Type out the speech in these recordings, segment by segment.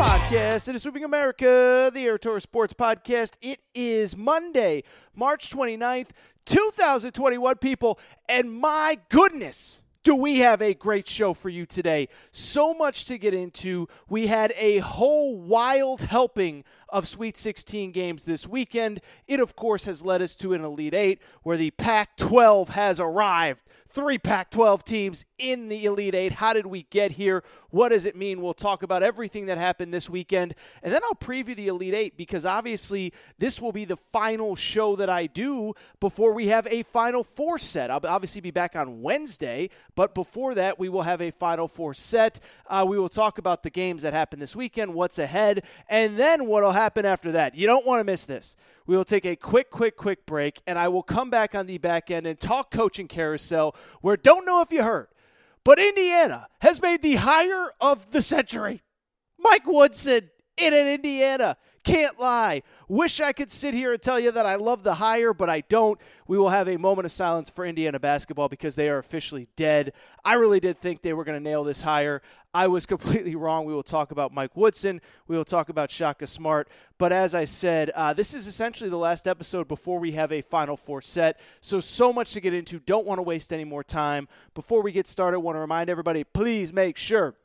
Podcast. It is Sweeping America, the Aaron Torres Sports Podcast. It is Monday, March 29th, 2021, people. And my goodness, do we have a great show for you today. So much to get into. We had a whole wild helping of Sweet 16 games this weekend. It, of course, has led us to an Elite Eight where the Pac 12 has arrived. Three Pac 12 teams in the Elite Eight. How did we get here? What does it mean? We'll talk about everything that happened this weekend. And then I'll preview the Elite Eight because obviously this will be the final show that I do before we have a Final Four set. I'll obviously be back on Wednesday, but before that, we will have a Final Four set. Uh, we will talk about the games that happened this weekend, what's ahead, and then what will happen after that. You don't want to miss this. We will take a quick, quick, quick break, and I will come back on the back end and talk coaching carousel. Where don't know if you heard, but Indiana has made the hire of the century. Mike Woodson in an Indiana. Can't lie. Wish I could sit here and tell you that I love the hire, but I don't. We will have a moment of silence for Indiana basketball because they are officially dead. I really did think they were going to nail this hire. I was completely wrong. We will talk about Mike Woodson. We will talk about Shaka Smart. But as I said, uh, this is essentially the last episode before we have a Final Four set. So, so much to get into. Don't want to waste any more time. Before we get started, want to remind everybody please make sure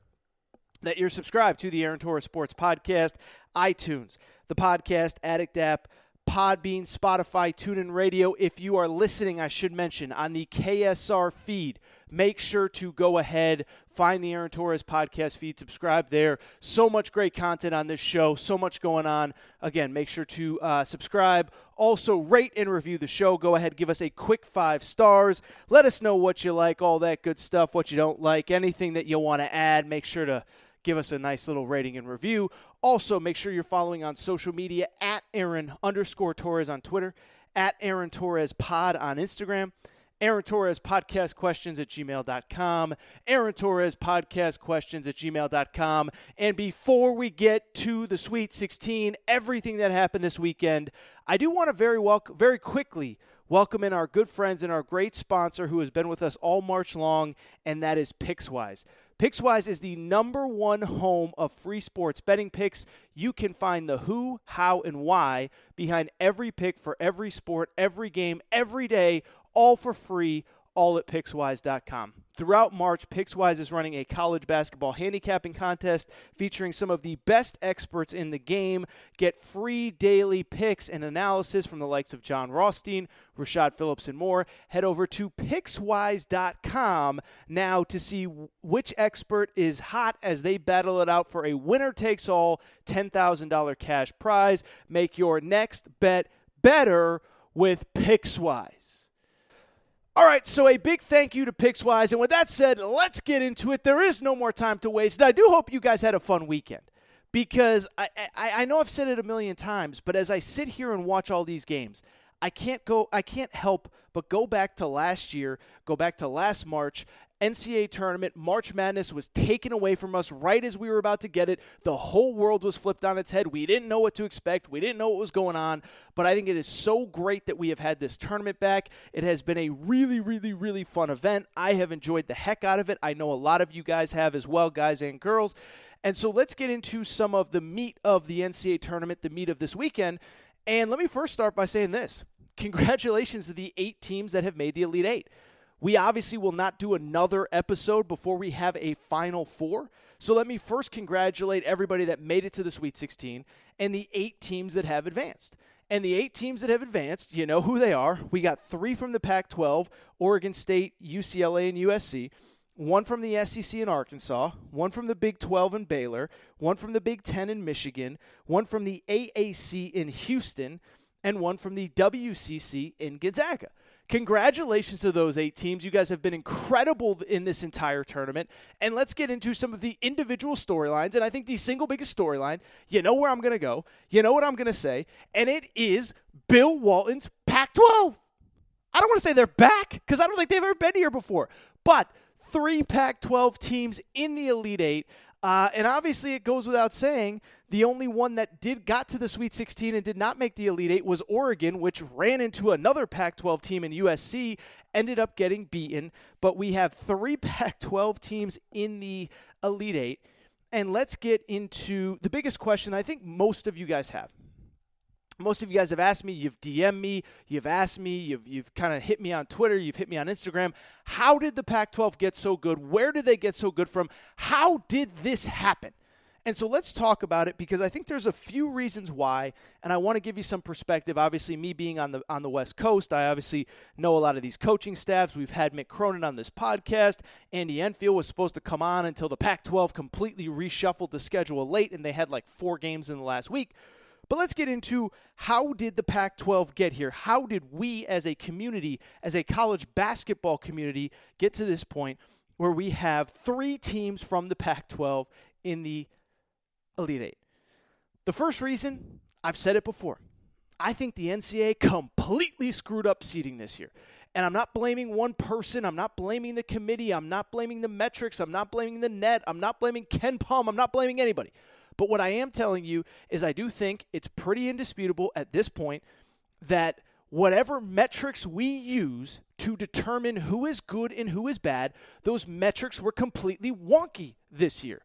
that you're subscribed to the Aaron Torres Sports Podcast, iTunes, the Podcast Addict app, Podbean, Spotify, TuneIn Radio. If you are listening, I should mention on the KSR feed, make sure to go ahead, find the Aaron Torres podcast feed, subscribe there. So much great content on this show, so much going on. Again, make sure to uh, subscribe. Also, rate and review the show. Go ahead, give us a quick five stars. Let us know what you like, all that good stuff, what you don't like, anything that you want to add. Make sure to give us a nice little rating and review. Also, make sure you're following on social media at Aaron underscore Torres on Twitter, at Aaron Torres Pod on Instagram. Aaron Torres podcast questions at gmail.com. Aaron Torres podcast questions at gmail.com. And before we get to the Sweet 16, everything that happened this weekend, I do want to very welcome, very quickly welcome in our good friends and our great sponsor who has been with us all March long, and that is Pickswise. Pickswise is the number one home of free sports betting picks. You can find the who, how, and why behind every pick for every sport, every game, every day, all for free, all at Pickswise.com. Throughout March, Pickswise is running a college basketball handicapping contest featuring some of the best experts in the game. Get free daily picks and analysis from the likes of Jon Rothstein, Rashad Phillips, and more. Head over to Pickswise.com now to see which expert is hot as they battle it out for a winner takes all $10,000 cash prize. Make your next bet better with Pickswise. All right, so a big thank you to Pickswise. And with that said, let's get into it. There is no more time to waste. And I do hope you guys had a fun weekend because I, I, I know I've said it a million times, but as I sit here and watch all these games, I can't go I can't help but go back to last year, go back to last March NCAA tournament, March Madness was taken away from us right as we were about to get it. The whole world was flipped on its head. We didn't know what to expect. We didn't know what was going on. But I think it is so great that we have had this tournament back. It has been a really, really, really fun event. I have enjoyed the heck out of it. I know a lot of you guys have as well, guys and girls. And so let's get into some of the meat of the NCAA tournament, the meat of this weekend. And let me first start by saying this congratulations to the eight teams that have made the Elite Eight. We obviously will not do another episode before we have a Final Four. So let me first congratulate everybody that made it to the Sweet 16 and the eight teams that have advanced. And the eight teams that have advanced, you know who they are. We got three from the Pac 12 Oregon State, UCLA, and USC. One from the SEC in Arkansas, one from the Big 12 in Baylor, one from the Big 10 in Michigan, one from the AAC in Houston, and one from the WCC in Gonzaga. Congratulations to those eight teams. You guys have been incredible in this entire tournament. And let's get into some of the individual storylines. And I think the single biggest storyline, you know where I'm going to go, you know what I'm going to say, and it is Bill Walton's Pac 12. I don't want to say they're back because I don't think they've ever been here before, but three Pac 12 teams in the Elite Eight. Uh, and obviously, it goes without saying the only one that did got to the Sweet 16 and did not make the Elite Eight was Oregon, which ran into another Pac-12 team in USC, ended up getting beaten. But we have three Pac-12 teams in the Elite Eight, and let's get into the biggest question I think most of you guys have. Most of you guys have asked me, you've DM'd me, you've asked me, you've, you've kind of hit me on Twitter, you've hit me on Instagram. How did the Pac 12 get so good? Where did they get so good from? How did this happen? And so let's talk about it because I think there's a few reasons why, and I want to give you some perspective. Obviously, me being on the on the West Coast, I obviously know a lot of these coaching staffs. We've had Mick Cronin on this podcast. Andy Enfield was supposed to come on until the Pac-12 completely reshuffled the schedule late, and they had like four games in the last week. But let's get into how did the Pac 12 get here? How did we as a community, as a college basketball community, get to this point where we have three teams from the Pac 12 in the Elite Eight? The first reason, I've said it before. I think the NCAA completely screwed up seeding this year. And I'm not blaming one person. I'm not blaming the committee. I'm not blaming the metrics. I'm not blaming the net. I'm not blaming KenPom. I'm not blaming anybody. But what I am telling you is I do think it's pretty indisputable at this point that whatever metrics we use to determine who is good and who is bad, those metrics were completely wonky this year.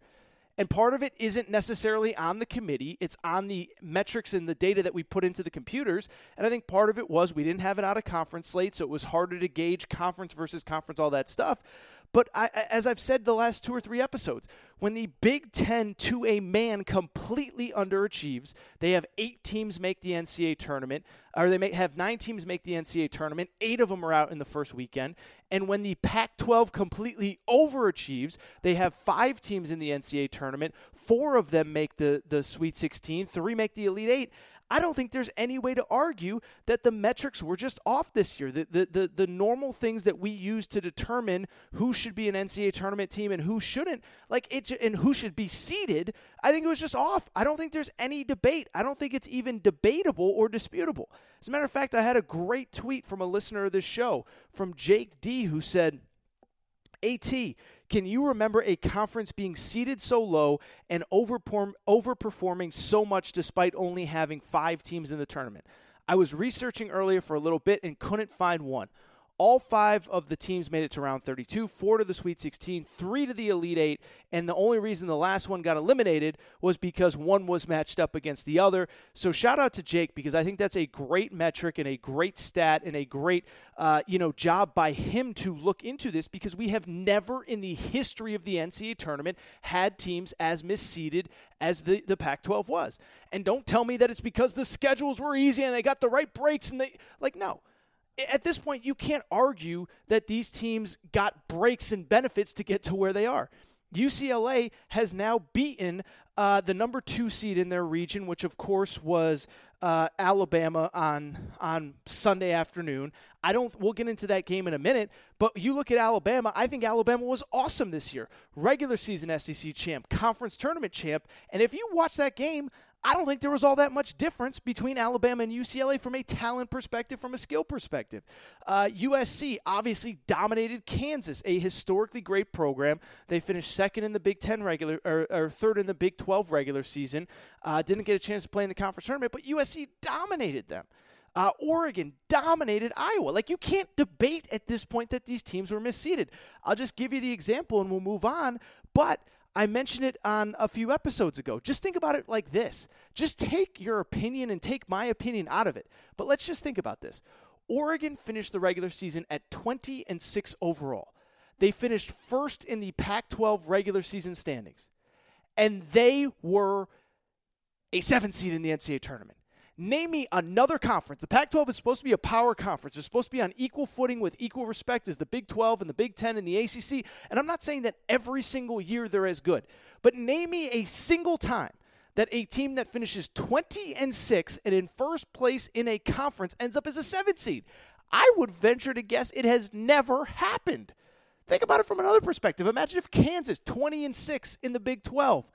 And part of it isn't necessarily on the committee, it's on the metrics and the data that we put into the computers. And I think part of it was we didn't have an out of conference slate, so it was harder to gauge conference versus conference, all that stuff. But I, as I've said the last two or three episodes, when the Big Ten to a man completely underachieves, they have eight teams make the NCAA tournament, or they may have nine teams make the NCAA tournament. Eight of them are out in the first weekend. And when the Pac 12 completely overachieves, they have five teams in the NCAA tournament. Four of them make the, the Sweet 16, three make the Elite Eight. I don't think there's any way to argue that the metrics were just off this year. The, the, the, the, normal things that we use to determine who should be an NCAA tournament team and who shouldn't, like it, and who should be seeded, I think it was just off. I don't think there's any debate. I don't think it's even debatable or disputable. As a matter of fact, I had a great tweet from a listener of this show from Jake D who said, AT, can you remember a conference being seeded so low and overperform, overperforming so much despite only having five teams in the tournament? I was researching earlier for a little bit and couldn't find one. All five of the teams made it to round 32, four to the Sweet 16, three to the Elite Eight, and the only reason the last one got eliminated was because one was matched up against the other. So shout out to Jake because I think that's a great metric and a great stat and a great uh, you know job by him to look into this because we have never in the history of the NCAA tournament had teams as misseeded as the, the Pac 12 was. And don't tell me that it's because the schedules were easy and they got the right breaks and they like no at this point, you can't argue that these teams got breaks and benefits to get to where they are. UCLA has now beaten uh, the number two seed in their region, which of course was uh, Alabama on on Sunday afternoon. I don't. We'll get into that game in a minute. But you look at Alabama. I think Alabama was awesome this year. Regular season SEC champ, conference tournament champ, and if you watch that game, I don't think there was all that much difference between Alabama and UCLA from a talent perspective, from a skill perspective. Uh, USC obviously dominated Kansas, a historically great program. They finished second in the Big Ten regular or, or third in the Big 12 regular season. Uh, didn't get a chance to play in the conference tournament, but USC dominated them. Uh, Oregon dominated Iowa. Like, you can't debate at this point that these teams were misseeded. I'll just give you the example and we'll move on. But I mentioned it on a few episodes ago. Just think about it like this. Just take your opinion and take my opinion out of it. But let's just think about this. Oregon finished the regular season at 20 and 6 overall. They finished first in the Pac 12 regular season standings. And they were a seven seed in the NCAA tournament. Name me another conference. The Pac 12 is supposed to be a power conference. It's supposed to be on equal footing with equal respect as the Big 12 and the Big 10 and the ACC. And I'm not saying that every single year they're as good, but name me a single time that a team that finishes 20 and 6 and in first place in a conference ends up as a 7 seed. I would venture to guess it has never happened. Think about it from another perspective. Imagine if Kansas 20 and 6 in the Big 12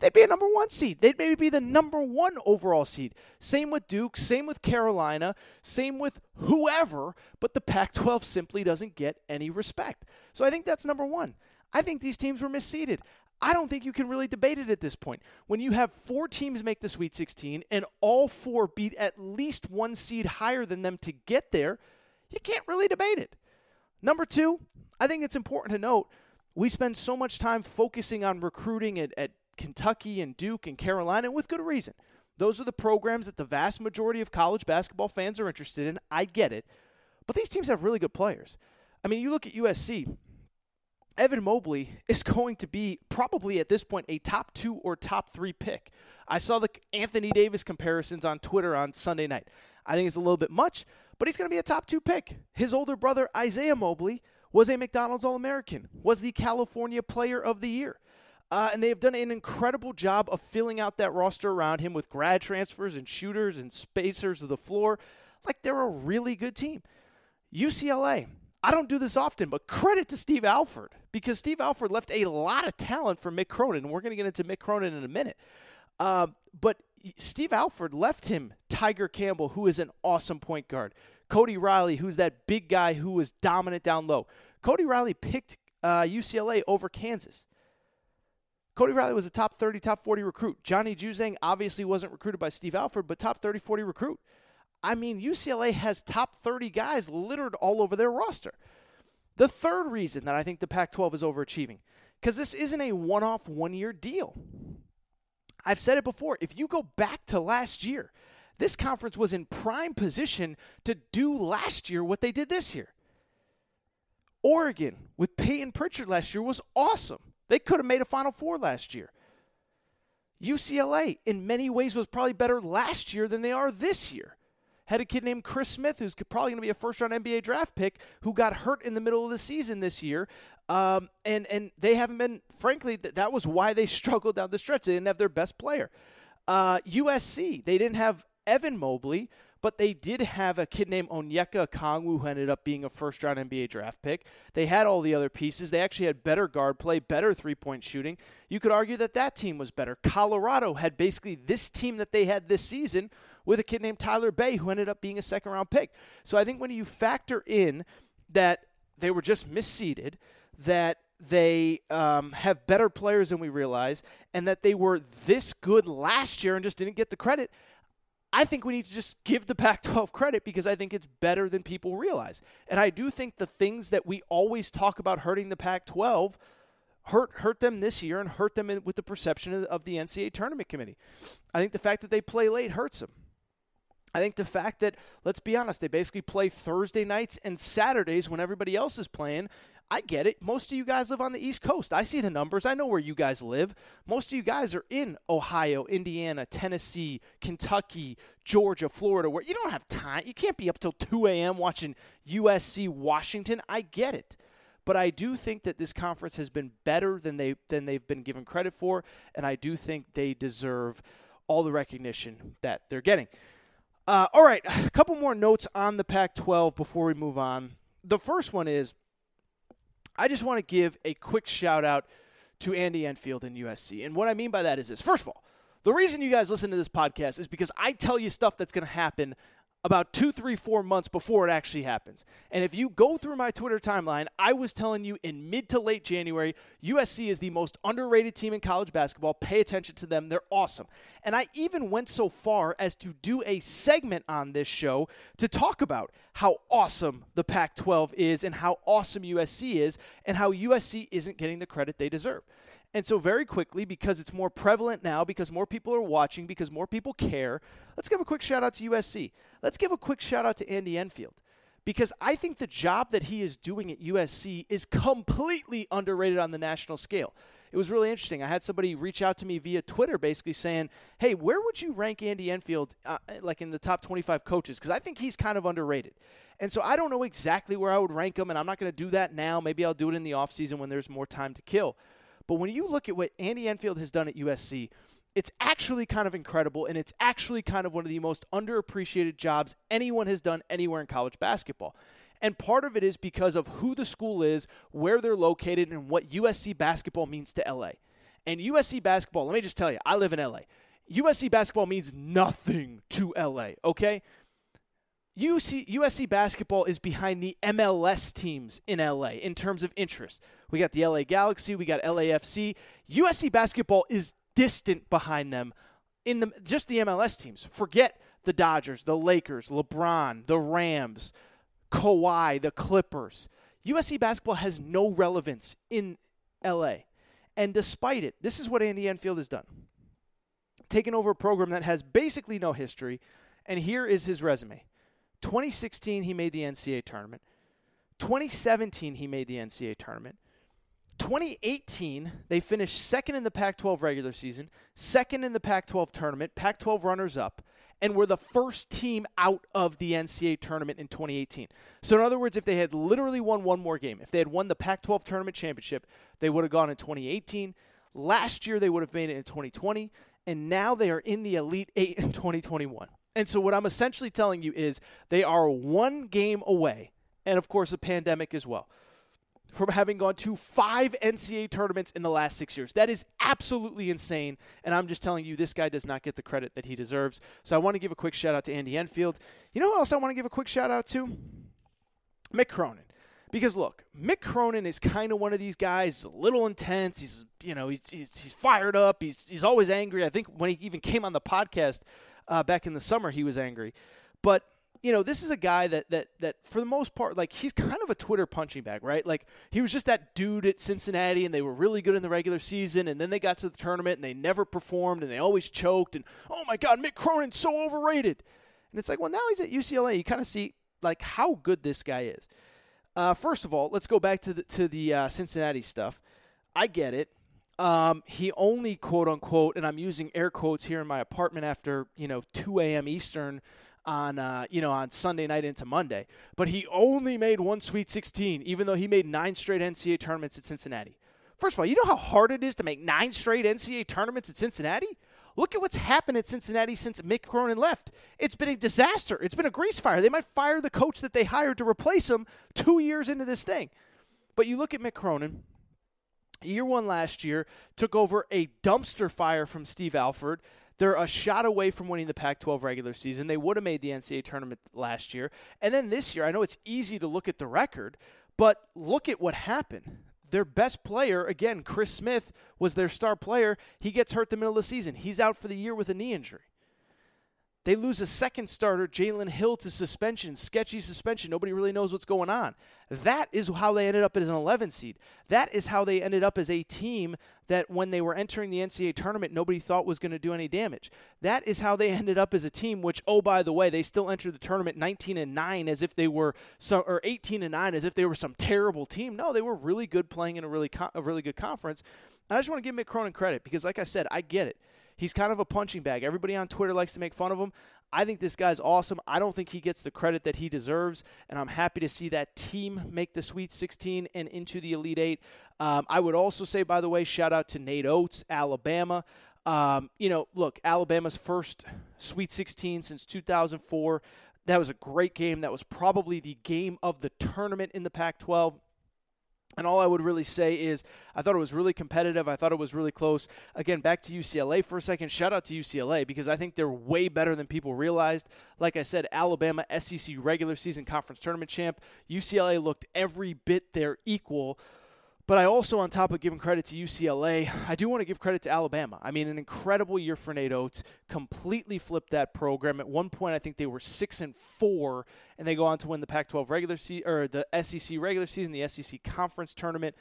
they'd be a number one seed. They'd maybe be the number one overall seed. Same with Duke, same with Carolina, same with whoever, but the Pac 12 simply doesn't get any respect. So I think that's number one. I think these teams were misseeded. I don't think you can really debate it at this point. When you have four teams make the Sweet 16 and all four beat at least one seed higher than them to get there, you can't really debate it. Number two, I think it's important to note we spend so much time focusing on recruiting at, at Kentucky and Duke and Carolina, with good reason. Those are the programs that the vast majority of college basketball fans are interested in. I get it. But these teams have really good players. I mean, you look at USC, Evan Mobley is going to be probably at this point a top two or top three pick. I saw the Anthony Davis comparisons on Twitter on Sunday night. I think it's a little bit much, but he's going to be a top two pick. His older brother, Isaiah Mobley, was a McDonald's All American, was the California Player of the Year. Uh, and they have done an incredible job of filling out that roster around him with grad transfers and shooters and spacers of the floor. Like they're a really good team. UCLA, I don't do this often, but credit to Steve Alford because Steve Alford left a lot of talent for Mick Cronin, and we're going to get into Mick Cronin in a minute. Uh, but Steve Alford left him Tyger Campbell, who is an awesome point guard. Cody Riley, who's that big guy who was dominant down low. Cody Riley picked uh, UCLA over Kansas. Cody Riley was a top 30, top 40 recruit. Johnny Juzang obviously wasn't recruited by Steve Alford, but top 30, 40 recruit. I mean, UCLA has top 30 guys littered all over their roster. The third reason that I think the Pac 12 is overachieving, because this isn't a one off, one year deal. I've said it before. If you go back to last year, this conference was in prime position to do last year what they did this year. Oregon with Payton Pritchard last year was awesome. They could have made a Final Four last year. UCLA, in many ways, was probably better last year than they are this year. Had a kid named Chris Smith, who's probably going to be a first round NBA draft pick, who got hurt in the middle of the season this year. Um, and, and they haven't been, frankly, that, that was why they struggled down the stretch. They didn't have their best player. Uh, USC, they didn't have Evan Mobley, but they did have a kid named Onyeka Okongwu who ended up being a first round NBA draft pick. They had all the other pieces. They actually had better guard play, better three point shooting. You could argue that that team was better. Colorado had basically this team that they had this season with a kid named Tyler Bey who ended up being a second round pick. So I think when you factor in that they were just misseeded, that they um, have better players than we realize, and that they were this good last year and just didn't get the credit. I think we need to just give the Pac 12 credit because I think it's better than people realize. And I do think the things that we always talk about hurting the Pac 12 hurt hurt them this year and hurt them in, with the perception of the NCAA tournament committee. I think the fact that they play late hurts them. I think the fact that, let's be honest, they basically play Thursday nights and Saturdays when everybody else is playing. I get it. Most of you guys live on the East Coast. I see the numbers. I know where you guys live. Most of you guys are in Ohio, Indiana, Tennessee, Kentucky, Georgia, Florida, where you don't have time. You can't be up till 2 a.m. watching USC Washington. I get it. But I do think that this conference has been better than they than they've been given credit for, and I do think they deserve all the recognition that they're getting. Uh, all right, a couple more notes on the Pac 12 before we move on. The first one is I just want to give a quick shout out to Andy Enfield and USC. And what I mean by that is this. First of all, The reason you guys listen to this podcast is because I tell you stuff that's going to happen about two, three, four months before it actually happens. And if you go through my Twitter timeline, I was telling you in mid to late January, USC is the most underrated team in college basketball. Pay attention to them, they're awesome. And I even went so far as to do a segment on this show to talk about how awesome the Pac 12 is and how awesome USC is and how USC isn't getting the credit they deserve. And so, very quickly, because it's more prevalent now, because more people are watching, because more people care, let's give a quick shout out to USC. Let's give a quick shout out to Andy Enfield. Because I think the job that he is doing at USC is completely underrated on the national scale. It was really interesting. I had somebody reach out to me via Twitter basically saying, hey, where would you rank Andy Enfield, uh, like in the top 25 coaches? Because I think he's kind of underrated. And so I don't know exactly where I would rank him, and I'm not going to do that now. Maybe I'll do it in the offseason when there's more time to kill. But when you look at what Andy Enfield has done at USC, it's actually kind of incredible, and it's actually kind of one of the most underappreciated jobs anyone has done anywhere in college basketball. And part of it is because of who the school is, where they're located, and what USC basketball means to LA. And USC basketball, let me just tell you, I live in LA. USC basketball means nothing to LA, okay? USC basketball is behind the MLS teams in LA in terms of interest. We got the LA Galaxy, we got LAFC. USC basketball is distant behind them in the just the MLS teams. Forget the Dodgers, the Lakers, LeBron, the Rams, Kawhi, the Clippers. USC basketball has no relevance in LA. And despite it, this is what Andy Enfield has done. Taken over a program that has basically no history, and here is his resume. 2016, he made the NCAA tournament. 2017, he made the NCAA tournament. 2018, they finished second in the Pac 12 regular season, second in the Pac 12 tournament, Pac 12 runners up, and were the first team out of the NCAA tournament in 2018. So, in other words, if they had literally won one more game, if they had won the Pac 12 tournament championship, they would have gone in 2018. Last year, they would have made it in 2020, and now they are in the Elite Eight in 2021. And so, what I'm essentially telling you is they are one game away, and of course, a pandemic as well from having gone to five NCAA tournaments in the last six years. That is absolutely insane. And I'm just telling you, this guy does not get the credit that he deserves. So I want to give a quick shout out to Andy Enfield. You know who else I want to give a quick shout out to? Mick Cronin. Because look, Mick Cronin is kind of one of these guys, a little intense. He's, you know, he's, he's, he's, fired up. He's, he's always angry. I think when he even came on the podcast uh, back in the summer, he was angry. But you know, this is a guy that that that for the most part, like he's kind of a Twitter punching bag, right? Like he was just that dude at Cincinnati, and they were really good in the regular season, and then they got to the tournament and they never performed, and they always choked, and oh my God, Mick Cronin's so overrated. And it's like, well, now he's at UCLA. You kind of see like how good this guy is. Uh, first of all, let's go back to the to the uh, Cincinnati stuff. I get it. Um, he only quote unquote, and I'm using air quotes here in my apartment after you know 2 a.m. Eastern on uh, you know on Sunday night into Monday. But he only made one Sweet 16, even though he made nine straight NCAA tournaments at Cincinnati. First of all, you know how hard it is to make nine straight NCAA tournaments at Cincinnati. Look at what's happened at Cincinnati since Mick Cronin left. It's been a disaster. It's been a grease fire. They might fire the coach that they hired to replace him two years into this thing. But you look at Mick Cronin, year one last year, took over a dumpster fire from Steve Alford. They're a shot away from winning the Pac 12 regular season. They would have made the NCAA tournament last year. And then this year, I know it's easy to look at the record, but look at what happened. Their best player, again, Chris Smith, was their star player. He gets hurt the middle of the season. He's out for the year with a knee injury. They lose a second starter, Jalen Hill, to suspension, sketchy suspension. Nobody really knows what's going on. That is how they ended up as an 11 seed. That is how they ended up as a team that, when they were entering the NCAA tournament, nobody thought was going to do any damage. That is how they ended up as a team. Which, oh by the way, they still entered the tournament 19 and 9 as if they were some, or 18 and 9 as if they were some terrible team. No, they were really good playing in a really a really good conference. And I just want to give Mick Cronin credit because, like I said, I get it. He's kind of a punching bag. Everybody on Twitter likes to make fun of him. I think this guy's awesome. I don't think he gets the credit that he deserves, and I'm happy to see that team make the Sweet 16 and into the Elite Eight. Um, I would also say, by the way, shout out to Nate Oats, Alabama. Um, you know, look, Alabama's first Sweet 16 since 2004. That was a great game. That was probably the game of the tournament in the Pac 12. And all I would really say is I thought it was really competitive. I thought it was really close. Again, back to UCLA for a second. Shout out to UCLA because I think they're way better than people realized. Like I said, Alabama SEC regular season conference tournament champ. UCLA looked every bit their equal. But I also, on top of giving credit to UCLA, I do want to give credit to Alabama. I mean, an incredible year for Nate Oats. Completely flipped that program. At one point, I think they were six and four, and they go on to win the Pac-12 regular season or the SEC regular season, the SEC conference tournament.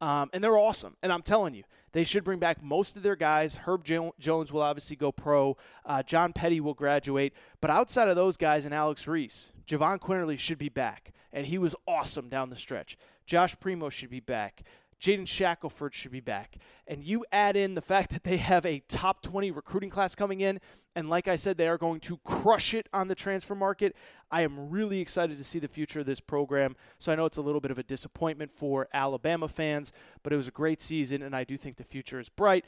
Um, and they're awesome. And I'm telling you, they should bring back most of their guys. Herb Jones will obviously go pro. Uh, John Petty will graduate. But outside of those guys and Alex Reese, Jahvon Quinerly should be back. And he was awesome down the stretch. Josh Primo should be back. Jaden Shackelford should be back. And you add in the fact that they have a top 20 recruiting class coming in. And like I said, they are going to crush it on the transfer market. I am really excited to see the future of this program. So I know it's a little bit of a disappointment for Alabama fans, but it was a great season, and I do think the future is bright.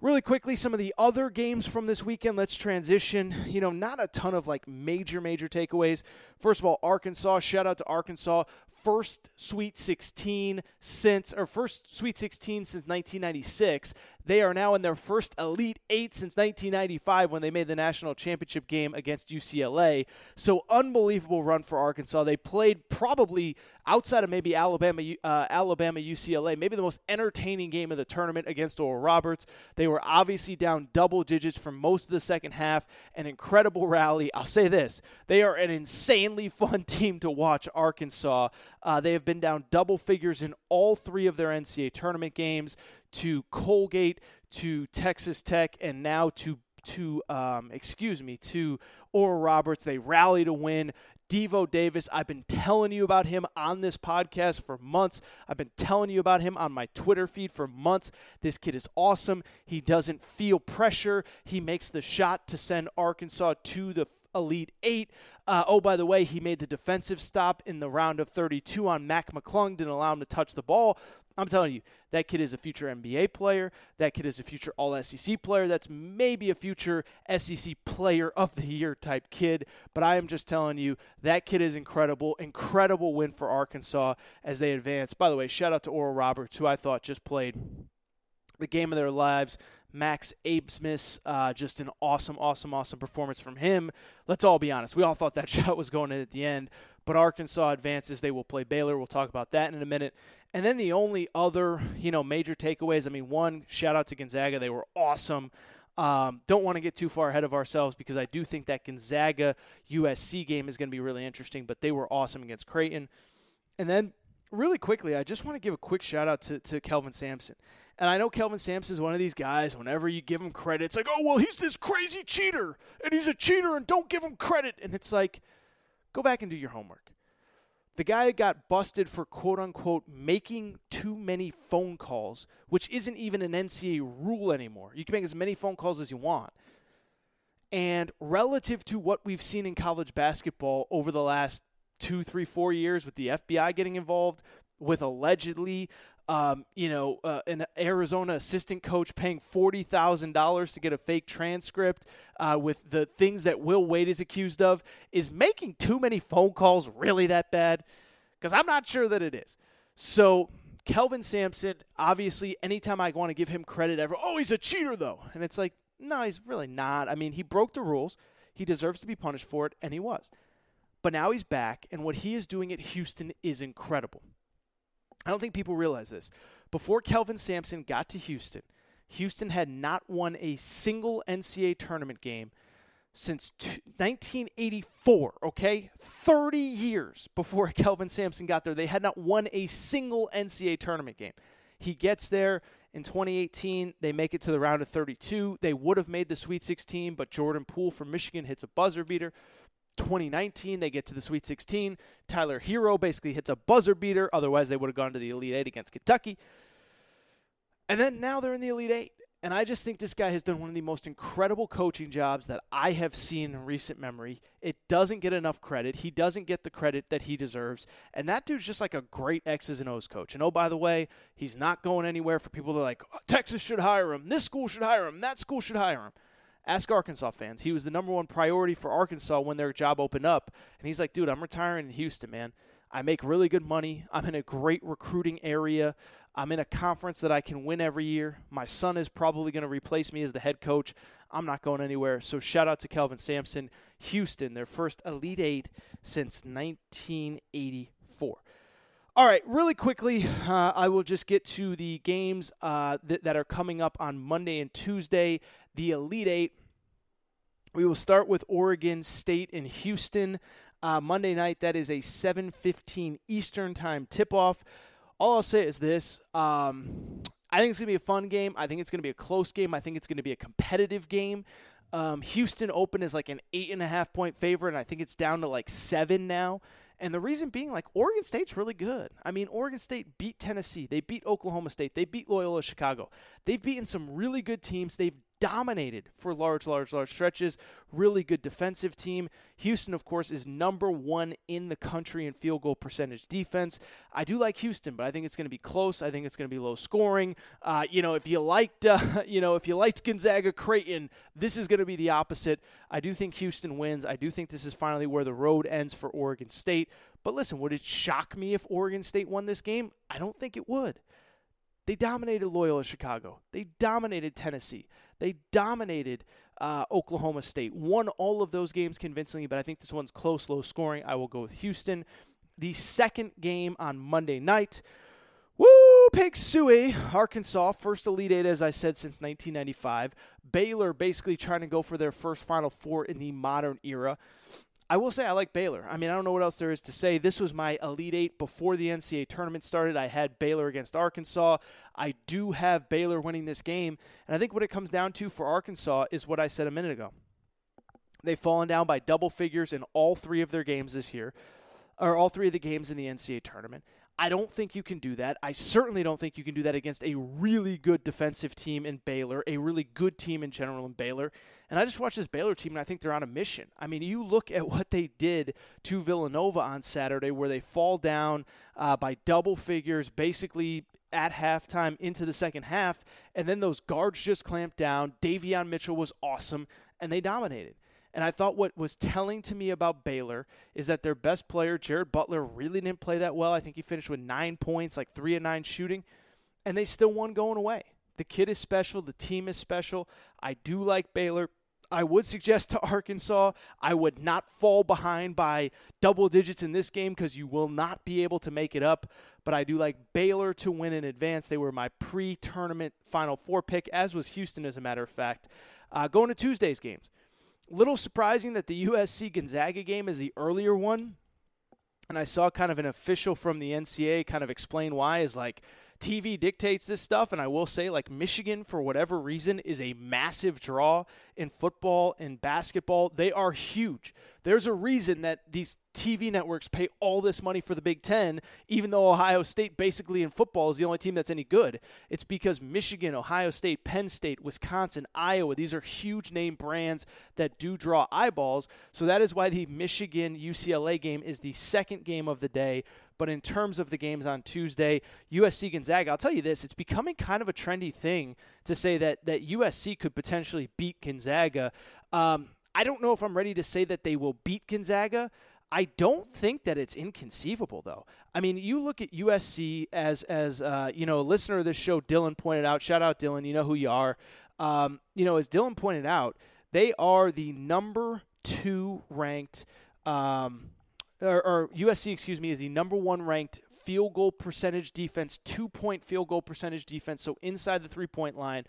Really quickly, some of the other games from this weekend. Let's transition. You know, not a ton of like major, major takeaways. First of all, Arkansas. Shout out to Arkansas first Sweet 16 since, or first Sweet 16 since 1996. They are now in their first Elite Eight since 1995 when they made the national championship game against UCLA. So unbelievable run for Arkansas. They played probably outside of maybe Alabama, uh, Alabama, UCLA, maybe the most entertaining game of the tournament against Oral Roberts. They were obviously down double digits for most of the second half. An incredible rally. I'll say this: they are an insanely fun team to watch. Arkansas. Uh, they have been down double figures in all three of their NCAA tournament games to Colgate, to Texas Tech, and now to to um, excuse me to Oral Roberts. They rally to win. Devo Davis, I've been telling you about him on this podcast for months. I've been telling you about him on my Twitter feed for months. This kid is awesome. He doesn't feel pressure. He makes the shot to send Arkansas to the Elite Eight. Uh, oh, by the way, he made the defensive stop in the round of 32 on Mac McClung, didn't allow him to touch the ball. I'm telling you, that kid is a future NBA player. That kid is a future All SEC player. That's maybe a future SEC player of the year type kid. But I am just telling you, that kid is incredible. Incredible win for Arkansas as they advance. By the way, shout out to Oral Roberts, who I thought just played the game of their lives. Max Abmas, uh, just an awesome, awesome, awesome performance from him. Let's all be honest. We all thought that shot was going in at the end, but Arkansas advances. They will play Baylor. We'll talk about that in a minute. And then the only other, you know, major takeaways. I mean, one shout out to Gonzaga. They were awesome. Um, don't want to get too far ahead of ourselves because I do think that Gonzaga USC game is going to be really interesting. But they were awesome against Creighton. And then, really quickly, I just want to give a quick shout out to, to Kelvin Sampson. And I know Kelvin Sampson is one of these guys, whenever you give him credit, it's like, oh, well, he's this crazy cheater, and he's a cheater, and don't give him credit. And it's like, go back and do your homework. The guy got busted for quote unquote making too many phone calls, which isn't even an NCAA rule anymore. You can make as many phone calls as you want. And relative to what we've seen in college basketball over the last two, three, four years with the FBI getting involved, with allegedly um, you know, uh, an Arizona assistant coach paying forty thousand dollars to get a fake transcript uh, with the things that Will Wade is accused of. Is making too many phone calls really that bad? Because I'm not sure that it is. So Kelvin Sampson, obviously, anytime I want to give him credit ever, oh, he's a cheater though, and it's like, no, he's really not. I mean, he broke the rules. He deserves to be punished for it, and he was. But now he's back, and what he is doing at Houston is incredible. I don't think people realize this. Before Kelvin Sampson got to Houston, Houston had not won a single NCAA tournament game since 1984, okay? 30 years before Kelvin Sampson got there, they had not won a single NCAA tournament game. He gets there in 2018, they make it to the round of 32. They would have made the Sweet 16, but Jordan Poole from Michigan hits a buzzer beater. 2019, they get to the Sweet 16. Tyler Herro basically hits a buzzer beater. Otherwise, they would have gone to the Elite Eight against Kentucky. And then now they're in the Elite Eight. And I just think this guy has done one of the most incredible coaching jobs that I have seen in recent memory. It doesn't get enough credit. He doesn't get the credit that he deserves. And that dude's just like a great X's and O's coach. And oh, by the way, he's not going anywhere for people that are like, oh, Texas should hire him. This school should hire him. That school should hire him. Ask Arkansas fans. He was the number one priority for Arkansas when their job opened up. And he's like, dude, I'm retiring in Houston, man. I make really good money. I'm in a great recruiting area. I'm in a conference that I can win every year. My son is probably going to replace me as the head coach. I'm not going anywhere. So shout out to Kelvin Sampson, Houston, their first Elite Eight since 1984. All right, really quickly, uh, I will just get to the games uh, th- that are coming up on Monday and Tuesday. The Elite Eight. We will start with Oregon State and Houston. Uh, Monday night, that is a 7:15 Eastern time tip-off. All I'll say is this: um, I think it's going to be a fun game. I think it's going to be a close game. I think it's going to be a competitive game. Um, Houston open is like an eight and a half point favorite, and I think it's down to like seven now. And the reason being, like, Oregon State's really good. I mean, Oregon State beat Tennessee. They beat Oklahoma State. They beat Loyola Chicago. They've beaten some really good teams. They've dominated for large, large, large stretches. Really good defensive team. Houston, of course, is number one in the country in field goal percentage defense. I do like Houston, but I think it's going to be close. I think it's going to be low scoring. Uh, you know, if you liked, uh, you know, if you liked Gonzaga Creighton, this is going to be the opposite. I do think Houston wins. I do think this is finally where the road ends for Oregon State. But listen, would it shock me if Oregon State won this game? I don't think it would. They dominated Loyola Chicago. They dominated Tennessee. They dominated uh, Oklahoma State. Won all of those games convincingly, but I think this one's close, low scoring. I will go with Houston. The second game on Monday night. Woo! Pig Sooie, Arkansas, first Elite Eight, as I said, since 1995. Baylor basically trying to go for their first Final Four in the modern era. I will say I like Baylor. I mean, I don't know what else there is to say. This was my Elite Eight before the NCAA tournament started. I had Baylor against Arkansas. I do have Baylor winning this game. And I think what it comes down to for Arkansas is what I said a minute ago. They've fallen down by double figures in all three of their games this year, or all three of the games in the NCAA tournament. I don't think you can do that. I certainly don't think you can do that against a really good defensive team in Baylor, a really good team in general in Baylor. And I just watched this Baylor team, and I think they're on a mission. I mean, you look at what they did to Villanova on Saturday, where they fall down uh, by double figures, basically at halftime into the second half, and then those guards just clamped down. Davion Mitchell was awesome, and they dominated. And I thought what was telling to me about Baylor is that their best player, Jared Butler, really didn't play that well. I think he finished with nine points, like three and nine shooting, and they still won going away. The kid is special. The team is special. I do like Baylor. I would suggest to Arkansas, I would not fall behind by double digits in this game because you will not be able to make it up. But I do like Baylor to win in advance. They were my pre tournament Final Four pick, as was Houston, as a matter of fact. Uh, going to Tuesday's games little surprising that the USC Gonzaga game is the earlier one. And I saw kind of an official from the NCAA kind of explain why is like TV dictates this stuff. And I will say, like, Michigan, for whatever reason, is a massive draw in football and basketball. They are huge. There's a reason that these TV networks pay all this money for the Big Ten, even though Ohio State, basically in football, is the only team that's any good. It's because Michigan, Ohio State, Penn State, Wisconsin, Iowa, these are huge name brands that do draw eyeballs. So that is why the Michigan UCLA game is the second game of the day. But in terms of the games on Tuesday, USC Gonzaga, I'll tell you this, it's becoming kind of a trendy thing to say that, that USC could potentially beat Gonzaga. Um, I don't know if I'm ready to say that they will beat Gonzaga. I don't think that it's inconceivable, though. I mean, you look at USC as as uh, you know, a listener of this show, Dylan pointed out. Shout out, Dylan. You know who you are. Um, you know, as Dylan pointed out, they are the number two ranked, um, or, or USC, excuse me, is the number one ranked field goal percentage defense, two point field goal percentage defense. So inside the three point line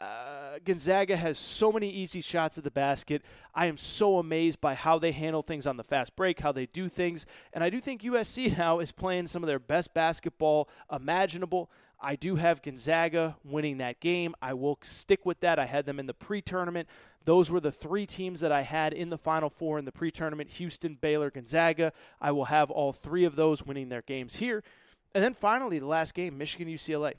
uh, Gonzaga has so many easy shots at the basket. I am so amazed by how they handle things on the fast break, how they do things. And I do think USC now is playing some of their best basketball imaginable. I do have Gonzaga winning that game. I will stick with that. I had them in the pre tournament. Those were the three teams that I had in the Final Four in the pre tournament Houston, Baylor, Gonzaga. I will have all three of those winning their games here. And then finally, the last game Michigan, UCLA.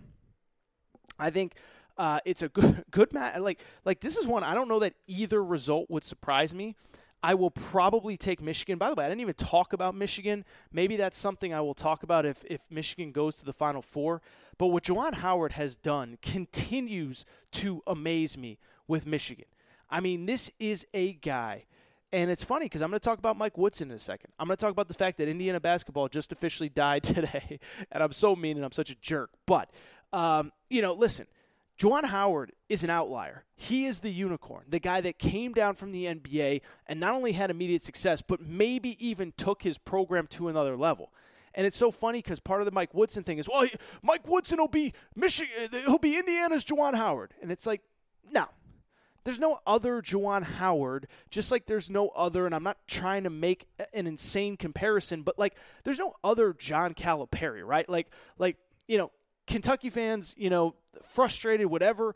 I think uh, it's a good good match. Like like this is one I don't know that either result would surprise me. I will probably take Michigan. By the way, I didn't even talk about Michigan. Maybe that's something I will talk about if, if Michigan goes to the Final Four. But what Juwan Howard has done continues to amaze me with Michigan. I mean, this is a guy And it's funny because I'm going to talk about Mike Woodson in a second. I'm going to talk about the fact that Indiana basketball just officially died today. and I'm so mean and I'm such a jerk. But, um, you know, listen, Juwan Howard is an outlier. He is the unicorn, the guy that came down from the NBA and not only had immediate success, but maybe even took his program to another level. And it's so funny because part of the Mike Woodson thing is, well, he, Mike Woodson will be Michigan, uh, he'll be Indiana's Juwan Howard, and it's like, no, there's no other Juwan Howard, just like there's no other, and I'm not trying to make an insane comparison, but like there's no other John Calipari, right? Like, like you know, Kentucky fans, you know, frustrated, whatever.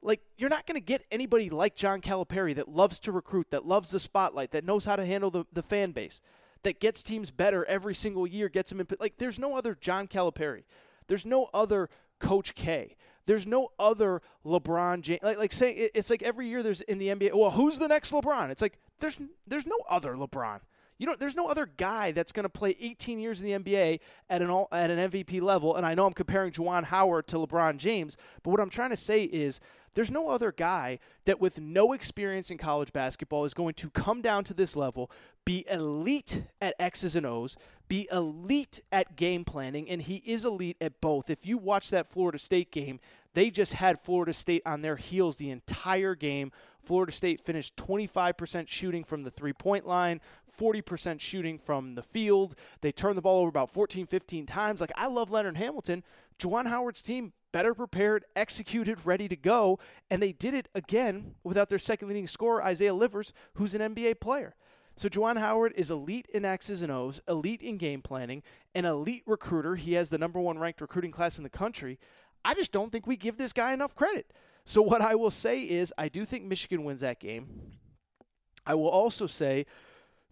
Like you're not going to get anybody like John Calipari that loves to recruit, that loves the spotlight, that knows how to handle the, the fan base, that gets teams better every single year, gets them in. Like there's no other John Calipari. There's no other Coach K. There's no other LeBron James. Like, like saying it's like every year there's in the NBA. Well, who's the next LeBron? It's like there's there's no other LeBron. You know, there's no other guy that's going to play 18 years in the NBA at an all, at an MVP level. And I know I'm comparing Juwan Howard to LeBron James, but what I'm trying to say is there's no other guy that, with no experience in college basketball, is going to come down to this level, be elite at X's and O's, be elite at game planning, and he is elite at both. If you watch that Florida State game, they just had Florida State on their heels the entire game. Florida State finished 25% shooting from the three point line, 40% shooting from the field. They turned the ball over about 14, 15 times. Like, I love Leonard Hamilton. Juwan Howard's team better prepared, executed, ready to go, and they did it again without their second leading scorer, Isaiah Livers, who's an NBA player. So Juwan Howard is elite in X's and O's, elite in game planning, an elite recruiter. He has the number one ranked recruiting class in the country. I just don't think we give this guy enough credit. So what I will say is I do think Michigan wins that game. I will also say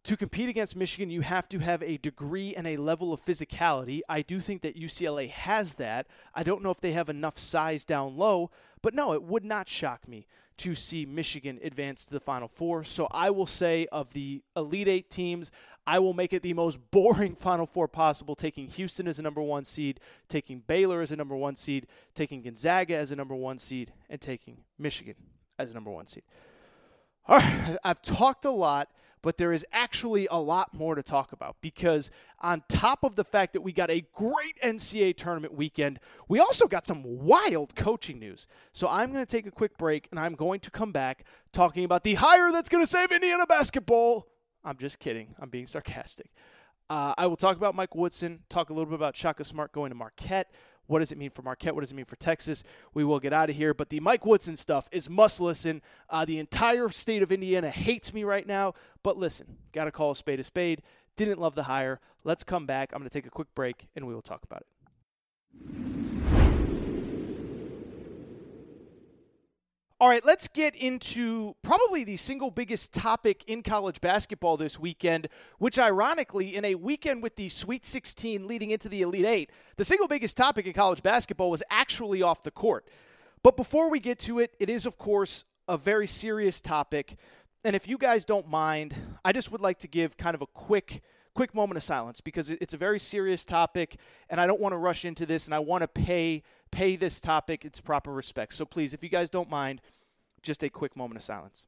to compete against Michigan, you have to have a degree and a level of physicality. I do think that UCLA has that. I don't know if they have enough size down low, but no, it would not shock me to see Michigan advance to the Final Four. So I will say, of the Elite Eight teams, I will make it the most boring Final Four possible, taking Houston as a number one seed, taking Baylor as a number one seed, taking Gonzaga as a number one seed, and taking Michigan as a number one seed. All right, I've talked a lot but there is actually a lot more to talk about because, on top of the fact that we got a great NCAA tournament weekend, we also got some wild coaching news. So, I'm going to take a quick break and I'm going to come back talking about the hire that's going to save Indiana basketball. I'm just kidding, I'm being sarcastic. Uh, I will talk about Mike Woodson, talk a little bit about Shaka Smart going to Marquette, what does it mean for Marquette? What does it mean for Texas? We will get out of here. But the Mike Woodson stuff is must listen. Uh, the entire state of Indiana hates me right now. But listen, got to call a spade a spade. Didn't love the hire. Let's come back. I'm going to take a quick break and we will talk about it. All right, let's get into probably the single biggest topic in college basketball this weekend, which ironically, in a weekend with the Sweet 16 leading into the Elite Eight, the single biggest topic in college basketball was actually off the court. But before we get to it, it is, of course, a very serious topic. And if you guys don't mind, I just would like to give kind of a quick quick moment of silence because it's a very serious topic and I don't want to rush into this and I want to pay pay this topic its proper respect. So please, if you guys don't mind, just a quick moment of silence.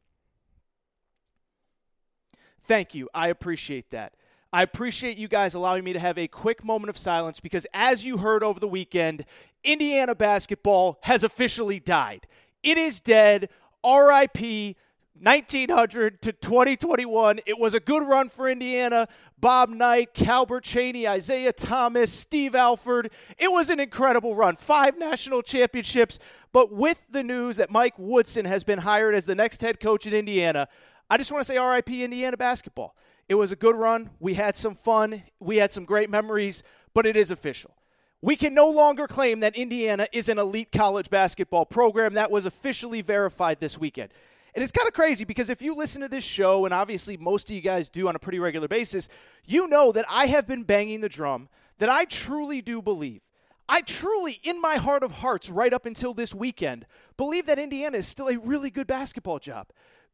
Thank you. I appreciate that. I appreciate you guys allowing me to have a quick moment of silence because, as you heard over the weekend, Indiana basketball has officially died. It is dead. RIP. 1900 to 2021. It was a good run for Indiana. Bob Knight, Calbert Cheaney, Isiah Thomas, Steve Alford. It was an incredible run. Five national championships. But with the news that Mike Woodson has been hired as the next head coach in Indiana, I just want to say RIP Indiana basketball. It was a good run. We had some fun. We had some great memories, but it is official. We can no longer claim that Indiana is an elite college basketball program. That was officially verified this weekend. And it's kind of crazy because if you listen to this show, and obviously most of you guys do on a pretty regular basis, you know that I have been banging the drum that I truly do believe. I truly, in my heart of hearts, right up until this weekend, believe that Indiana is still a really good basketball job.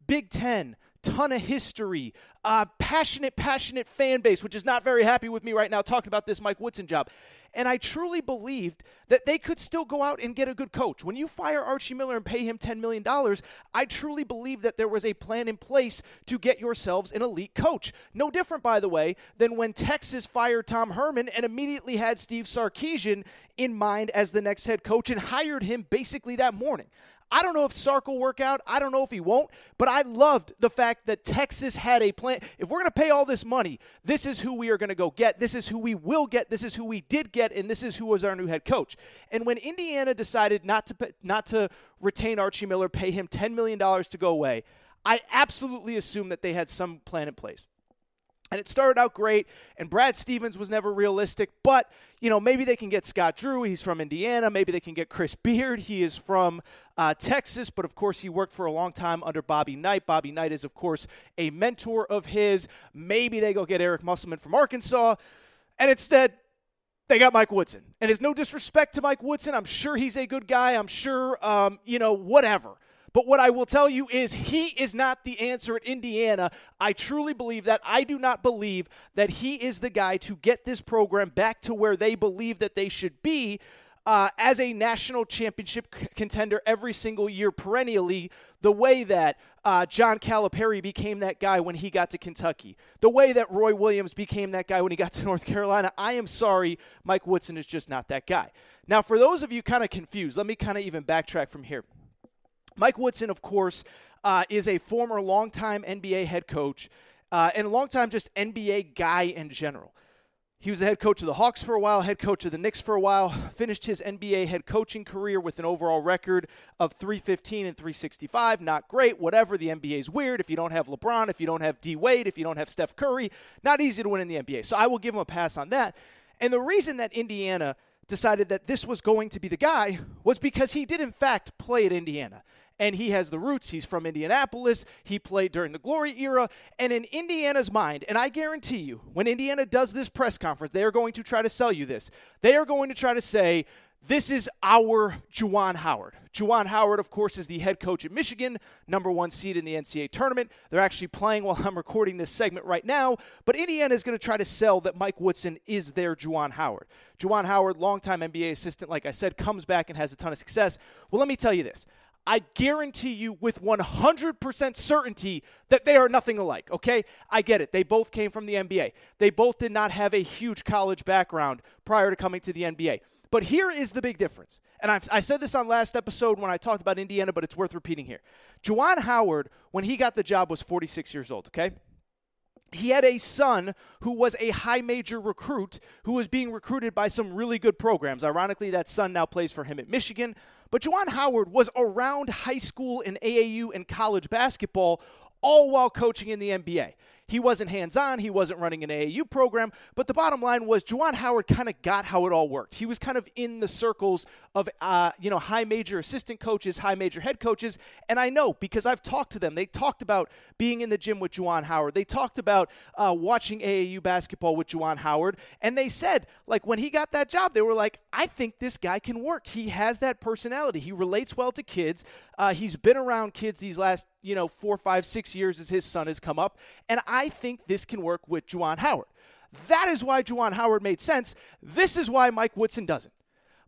Big Ten, ton of history, uh, passionate, passionate fan base, which is not very happy with me right now talking about this Mike Woodson job. And I truly believed that they could still go out and get a good coach. When you fire Archie Miller and pay him $10 million, I truly believe that there was a plan in place to get yourselves an elite coach. No different, by the way, than when Texas fired Tom Herman and immediately had Steve Sarkisian in mind as the next head coach and hired him basically that morning. I don't know if Sark will work out. I don't know if he won't. But I loved the fact that Texas had a plan. If we're going to pay all this money, this is who we are going to go get. This is who we will get. This is who we did get, and this is who was our new head coach. And when Indiana decided not to not to retain Archie Miller, pay him ten million dollars to go away, I absolutely assumed that they had some plan in place. And it started out great, and Brad Stevens was never realistic, but you know maybe they can get Scott Drew. He's from Indiana. Maybe they can get Chris Beard. He is from uh, Texas, but of course he worked for a long time under Bobby Knight. Bobby Knight is of course a mentor of his. Maybe they go get Eric Musselman from Arkansas, and instead they got Mike Woodson. And it's no disrespect to Mike Woodson. I'm sure he's a good guy. I'm sure um, you know whatever. But what I will tell you is he is not the answer at Indiana. I truly believe that. I do not believe that he is the guy to get this program back to where they believe that they should be. Uh, as a national championship c- contender every single year perennially, the way that uh, John Calipari became that guy when he got to Kentucky, the way that Roy Williams became that guy when he got to North Carolina. I am sorry, Mike Woodson is just not that guy. Now, for those of you kind of confused, let me kind of even backtrack from here. Mike Woodson, of course, uh, is a former longtime NBA head coach uh, and a longtime just NBA guy in general. He was the head coach of the Hawks for a while, head coach of the Knicks for a while, finished his NBA head coaching career with an overall record of 315 and 365. Not great, whatever. The NBA is weird. If you don't have LeBron, if you don't have D Wade, if you don't have Steph Curry, not easy to win in the NBA. So I will give him a pass on that. And the reason that Indiana decided that this was going to be the guy was because he did, in fact, play at Indiana and he has the roots. He's from Indianapolis. He played during the glory era. And in Indiana's mind, and I guarantee you, when Indiana does this press conference, they are going to try to sell you this. They are going to try to say, this is our Juwan Howard. Juwan Howard, of course, is the head coach at Michigan, number one seed in the NCAA tournament. They're actually playing while I'm recording this segment right now, but Indiana is going to try to sell that Mike Woodson is their Juwan Howard. Juwan Howard, longtime NBA assistant, like I said, comes back and has a ton of success. Well, let me tell you this. I guarantee you with 100% certainty that they are nothing alike, okay? I get it. They both came from the NBA. They both did not have a huge college background prior to coming to the NBA. But here is the big difference. And I've, i said this on last episode when I talked about Indiana, but it's worth repeating here. Juwan Howard, when he got the job, was 46 years old, okay? He had a son who was a high major recruit who was being recruited by some really good programs. Ironically, that son now plays for him at Michigan. But Juwan Howard was around high school and AAU and college basketball, all while coaching in the NBA. He wasn't hands on, he wasn't running an AAU program, but the bottom line was Juwan Howard kind of got how it all worked. He was kind of in the circles of, uh, you know, high major assistant coaches, high major head coaches. And I know because I've talked to them. They talked about being in the gym with Juwan Howard. They talked about uh, watching AAU basketball with Juwan Howard. And they said, like, when he got that job, they were like, I think this guy can work. He has that personality. He relates well to kids. Uh, he's been around kids these last, you know, four, five, six years as his son has come up. And I think this can work with Juwan Howard. That is why Juwan Howard made sense. This is why Mike Woodson doesn't.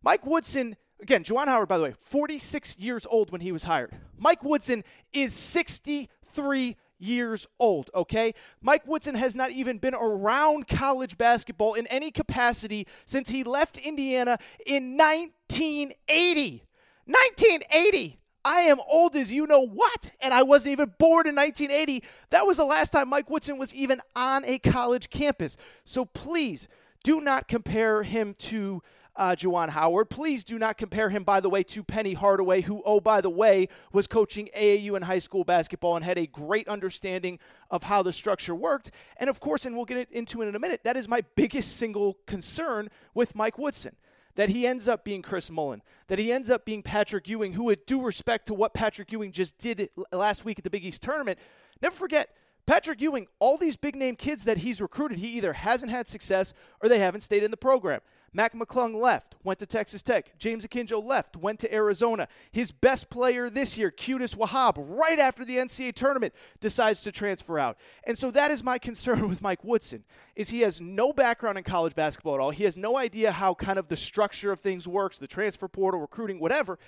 Mike Woodson, again, Juwan Howard, by the way, 46 years old when he was hired. Mike Woodson is 63 years old, okay? Mike Woodson has not even been around college basketball in any capacity since he left Indiana in 1980. 1980! I am old as you know what, and I wasn't even born in 1980. That was the last time Mike Woodson was even on a college campus. So please do not compare him to uh, Juwan Howard. Please do not compare him, by the way, to Penny Hardaway, who, oh, by the way, was coaching AAU in high school basketball and had a great understanding of how the structure worked. And of course, and we'll get into it in a minute, that is my biggest single concern with Mike Woodson that he ends up being Chris Mullin, that he ends up being Patrick Ewing, who, with due respect to what Patrick Ewing just did last week at the Big East tournament, never forget. Patrick Ewing, all these big name kids that he's recruited, he either hasn't had success or they haven't stayed in the program. Mac McClung left, went to Texas Tech. James Akinjo left, went to Arizona. His best player this year, Qudus Wahab, right after the NCAA tournament, decides to transfer out. And so that is my concern with Mike Woodson, is he has no background in college basketball at all. He has no idea how kind of the structure of things works, the transfer portal, recruiting, whatever.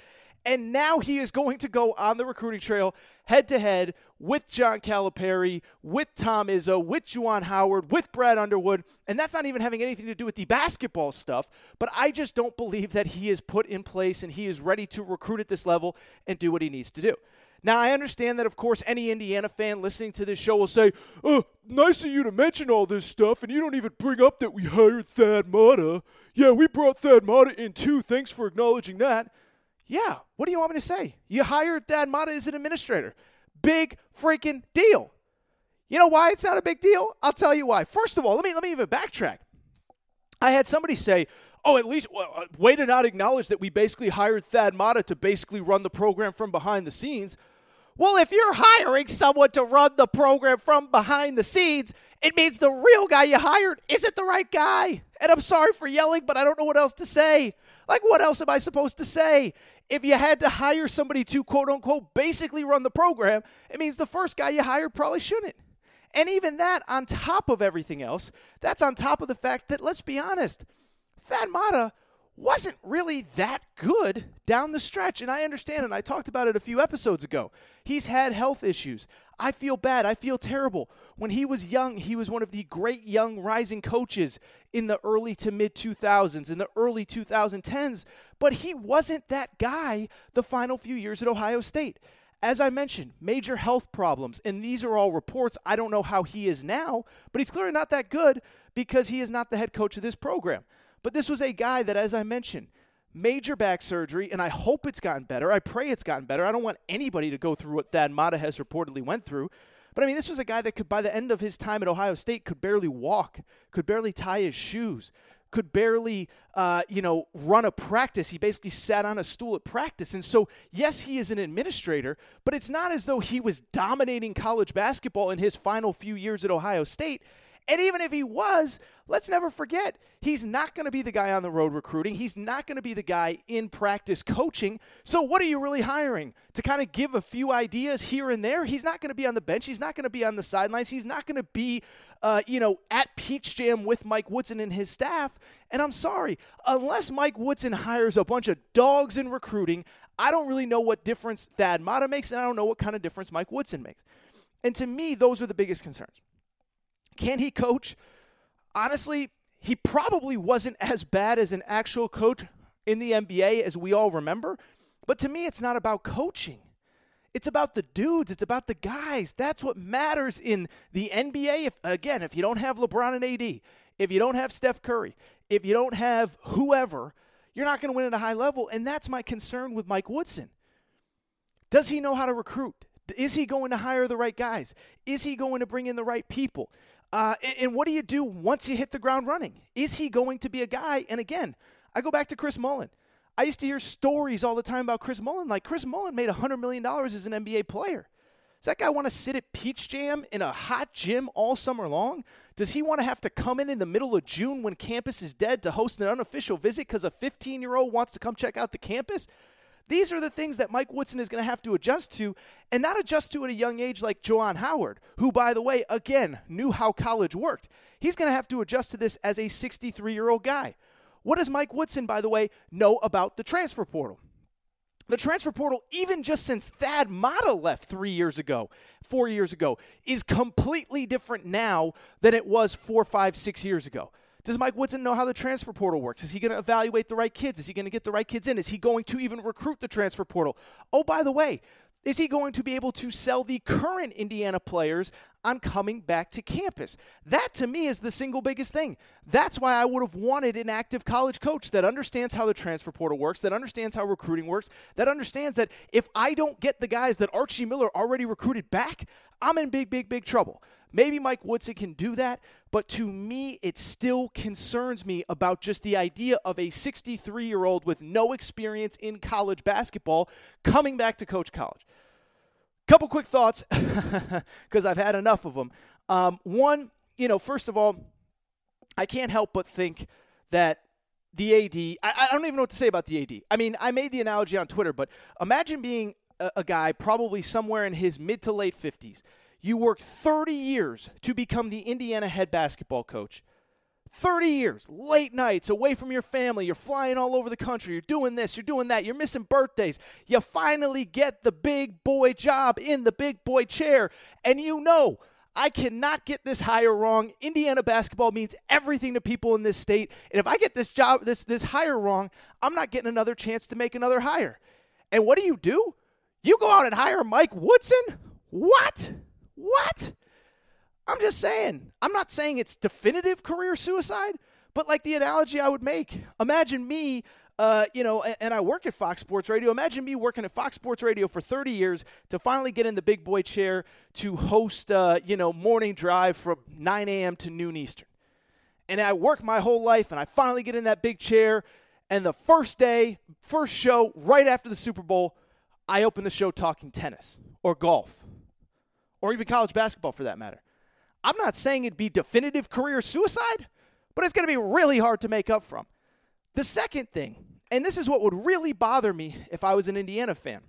And now he is going to go on the recruiting trail head to head with John Calipari, with Tom Izzo, with Juwan Howard, with Brad Underwood. And that's not even having anything to do with the basketball stuff. But I just don't believe that he is put in place and he is ready to recruit at this level and do what he needs to do. Now, I understand that, of course, any Indiana fan listening to this show will say, oh, nice of you to mention all this stuff, and you don't even bring up that we hired Thad Matta. Yeah, we brought Thad Matta in too. Thanks for acknowledging that. Yeah, what do you want me to say? You hired Thad Matta as an administrator. Big freaking deal. You know why it's not a big deal? I'll tell you why. First of all, let me let me even backtrack. I had somebody say, "Oh, at least well, uh, way to not acknowledge that we basically hired Thad Matta to basically run the program from behind the scenes." Well, if you're hiring someone to run the program from behind the scenes, it means the real guy you hired isn't the right guy. And I'm sorry for yelling, but I don't know what else to say. Like, what else am I supposed to say? If you had to hire somebody to quote unquote basically run the program, it means the first guy you hired probably shouldn't. And even that, on top of everything else, that's on top of the fact that, let's be honest, Thad Matta wasn't really that good down the stretch. And I understand, and I talked about it a few episodes ago. He's had health issues. I feel bad. I feel terrible. When he was young, he was one of the great young rising coaches in the early to mid 2000s, in the early 2010s, but he wasn't that guy the final few years at Ohio State. As I mentioned, major health problems, and these are all reports. I don't know how he is now, but he's clearly not that good because he is not the head coach of this program. But this was a guy that, as I mentioned, major back surgery, and I hope it's gotten better. I pray it's gotten better. I don't want anybody to go through what Thad Matta has reportedly went through. But I mean, this was a guy that could, by the end of his time at Ohio State, could barely walk, could barely tie his shoes, could barely, uh, you know, run a practice. He basically sat on a stool at practice. And so, yes, he is an administrator, but it's not as though he was dominating college basketball in his final few years at Ohio State. And even if he was, let's never forget, he's not going to be the guy on the road recruiting. He's not going to be the guy in practice coaching. So, what are you really hiring? To kind of give a few ideas here and there? He's not going to be on the bench. He's not going to be on the sidelines. He's not going to be, uh, you know, at Peach Jam with Mike Woodson and his staff. And I'm sorry, unless Mike Woodson hires a bunch of dogs in recruiting, I don't really know what difference Thad Matta makes, and I don't know what kind of difference Mike Woodson makes. And to me, those are the biggest concerns. Can he coach? Honestly, he probably wasn't as bad as an actual coach in the NBA as we all remember. But to me, it's not about coaching. It's about the dudes. It's about the guys. That's what matters in the NBA. If again, if you don't have LeBron and AD, if you don't have Steph Curry, if you don't have whoever, you're not going to win at a high level. And that's my concern with Mike Woodson. Does he know how to recruit? Is he going to hire the right guys? Is he going to bring in the right people? Uh, and, and what do you do once you hit the ground running? Is he going to be a guy? And again, I go back to Chris Mullin. I used to hear stories all the time about Chris Mullin. Like Chris Mullin made $100 million as an NBA player. Does that guy want to sit at Peach Jam in a hot gym all summer long? Does he want to have to come in in the middle of June when campus is dead to host an unofficial visit because a 15 year old wants to come check out the campus? These are the things that Mike Woodson is going to have to adjust to, and not adjust to at a young age like Juwan Howard, who, by the way, again, knew how college worked. He's going to have to adjust to this as a 63 year old guy. What does Mike Woodson, by the way, know about the transfer portal? The transfer portal, even just since Thad Matta left three years ago, four years ago, is completely different now than it was four, five, six years ago. Does Mike Woodson know how the transfer portal works? Is he going to evaluate the right kids? Is he going to get the right kids in? Is he going to even recruit the transfer portal? Oh, by the way, is he going to be able to sell the current Indiana players on coming back to campus? That to me is the single biggest thing. That's why I would have wanted an active college coach that understands how the transfer portal works, that understands how recruiting works, that understands that if I don't get the guys that Archie Miller already recruited back, I'm in big, big, big trouble. Maybe Mike Woodson can do that, but to me, it still concerns me about just the idea of a 63 year old with no experience in college basketball coming back to coach college. Couple quick thoughts, because I've had enough of them. Um, one, you know, first of all, I can't help but think that the AD. I, I don't even know what to say about the AD. I mean, I made the analogy on Twitter, but imagine being a, a guy probably somewhere in his mid to late 50s. You worked 30 years to become the Indiana head basketball coach. 30 years, late nights, away from your family. You're flying all over the country. You're doing this, you're doing that. You're missing birthdays. You finally get the big boy job in the big boy chair. And you know, I cannot get this hire wrong. Indiana basketball means everything to people in this state. And if I get this job, this, this hire wrong, I'm not getting another chance to make another hire. And what do you do? You go out and hire Mike Woodson? What? What? I'm just saying. I'm not saying it's definitive career suicide, but like the analogy I would make. Imagine me, uh, you know, and, and I work at Fox Sports Radio. Imagine me working at Fox Sports Radio for 30 years to finally get in the big boy chair to host, uh, you know, morning drive from 9 a.m. to noon Eastern. And I work my whole life, and I finally get in that big chair. And the first day, first show, right after the Super Bowl, I open the show talking tennis or golf or even college basketball for that matter. I'm not saying it'd be definitive career suicide, but it's going to be really hard to make up from. The second thing, and this is what would really bother me if I was an Indiana fan,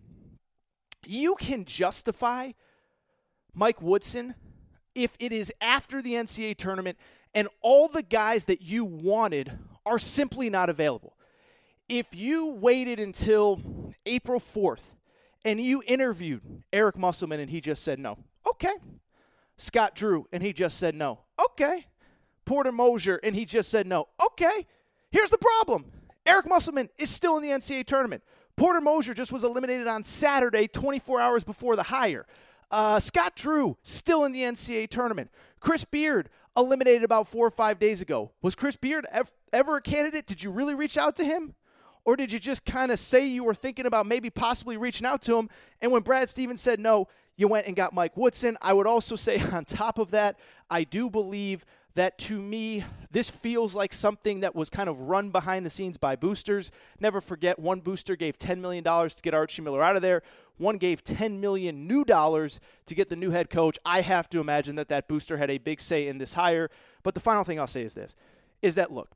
you can justify Mike Woodson if it is after the NCAA tournament and all the guys that you wanted are simply not available. If you waited until April 4th and you interviewed Eric Musselman and he just said no, okay. Scott Drew and he just said no, okay. Porter Moser and he just said no, okay. Here's the problem Eric Musselman is still in the NCAA tournament. Porter Moser just was eliminated on Saturday, 24 hours before the hire. Uh, Scott Drew still in the NCAA tournament. Chris Beard eliminated about four or five days ago. Was Chris Beard ever a candidate? Did you really reach out to him? Or did you just kind of say you were thinking about maybe possibly reaching out to him? And when Brad Stevens said no, you went and got Mike Woodson. I would also say, on top of that, I do believe that to me, this feels like something that was kind of run behind the scenes by boosters. Never forget, one booster gave $10 million to get Archie Miller out of there. One gave 10 million new dollars to get the new head coach. I have to imagine that that booster had a big say in this hire. But the final thing I'll say is this: is that look,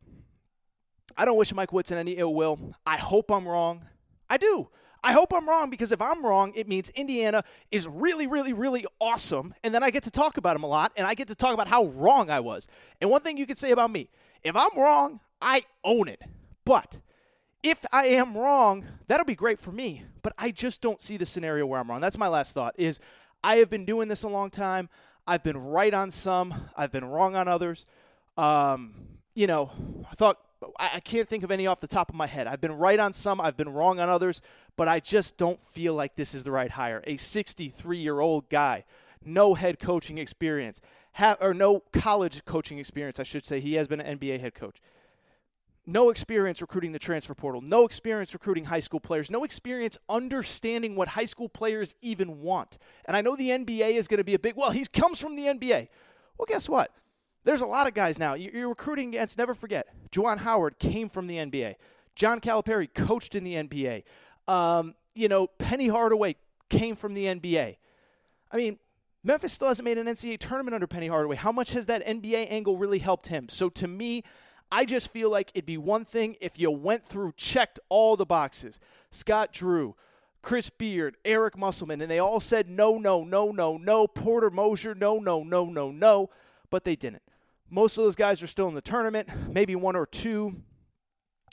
I don't wish Mike Woodson any ill will. I hope I'm wrong. I do. I hope I'm wrong because if I'm wrong, it means Indiana is really, really, really awesome. And then I get to talk about him a lot and I get to talk about how wrong I was. And one thing you could say about me if I'm wrong, I own it. But if I am wrong, that'll be great for me. But I just don't see the scenario where I'm wrong. That's my last thought is I have been doing this a long time. I've been right on some, I've been wrong on others. Um, you know, I thought I can't think of any off the top of my head. I've been right on some, I've been wrong on others, but I just don't feel like this is the right hire. A 63 year old guy, no head coaching experience, or no college coaching experience, I should say. He has been an NBA head coach. No experience recruiting the transfer portal, no experience recruiting high school players, no experience understanding what high school players even want. And I know the NBA is going to be a big, well, he comes from the NBA. Well, guess what? There's a lot of guys now. You're recruiting against, never forget, Juwan Howard came from the NBA. John Calipari coached in the NBA. Um, you know, Penny Hardaway came from the NBA. I mean, Memphis still hasn't made an NCAA tournament under Penny Hardaway. How much has that NBA angle really helped him? So to me, I just feel like it'd be one thing if you went through, checked all the boxes. Scott Drew, Chris Beard, Eric Musselman, and they all said no, no, no, no, no. Porter Moser, no, no, no, no, no. But they didn't. Most of those guys are still in the tournament. Maybe one or two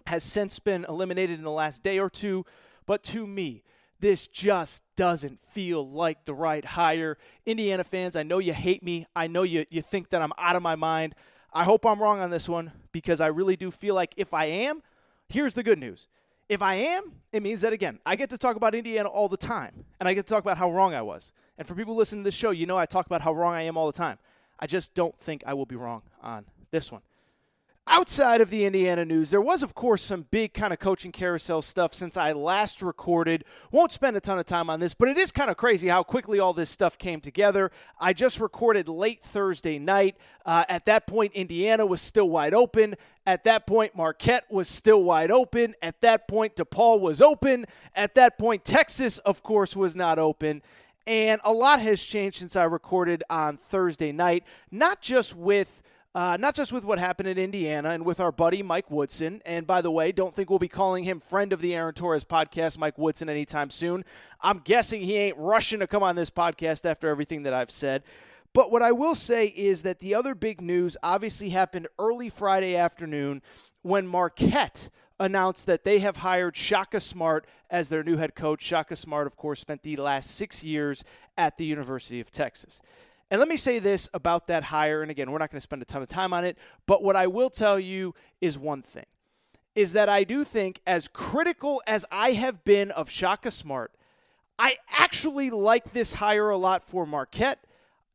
has since been eliminated in the last day or two. But to me, this just doesn't feel like the right hire. Indiana fans, I know you hate me. I know you, you think that I'm out of my mind. I hope I'm wrong on this one because I really do feel like if I am, here's the good news. If I am, it means that, again, I get to talk about Indiana all the time, and I get to talk about how wrong I was. And for people listening to this show, you know I talk about how wrong I am all the time. I just don't think I will be wrong on this one. Outside of the Indiana news, there was, of course, some big kind of coaching carousel stuff since I last recorded. Won't spend a ton of time on this, but it is kind of crazy how quickly all this stuff came together. I just recorded late Thursday night. Uh, at that point, Indiana was still wide open. At that point, Marquette was still wide open. At that point, DePaul was open. At that point, Texas, of course, was not open. And a lot has changed since I recorded on Thursday night, not just with Uh, not just with what happened in Indiana and with our buddy Mike Woodson. And by the way, don't think we'll be calling him friend of the Aaron Torres podcast, Mike Woodson, anytime soon. I'm guessing he ain't rushing to come on this podcast after everything that I've said. But what I will say is that the other big news obviously happened early Friday afternoon when Marquette announced that they have hired Shaka Smart as their new head coach. Shaka Smart, of course, spent the last six years at the University of Texas. And let me say this about that hire, and again, we're not going to spend a ton of time on it, but what I will tell you is one thing is that I do think, as critical as I have been of Shaka Smart, I actually like this hire a lot for Marquette,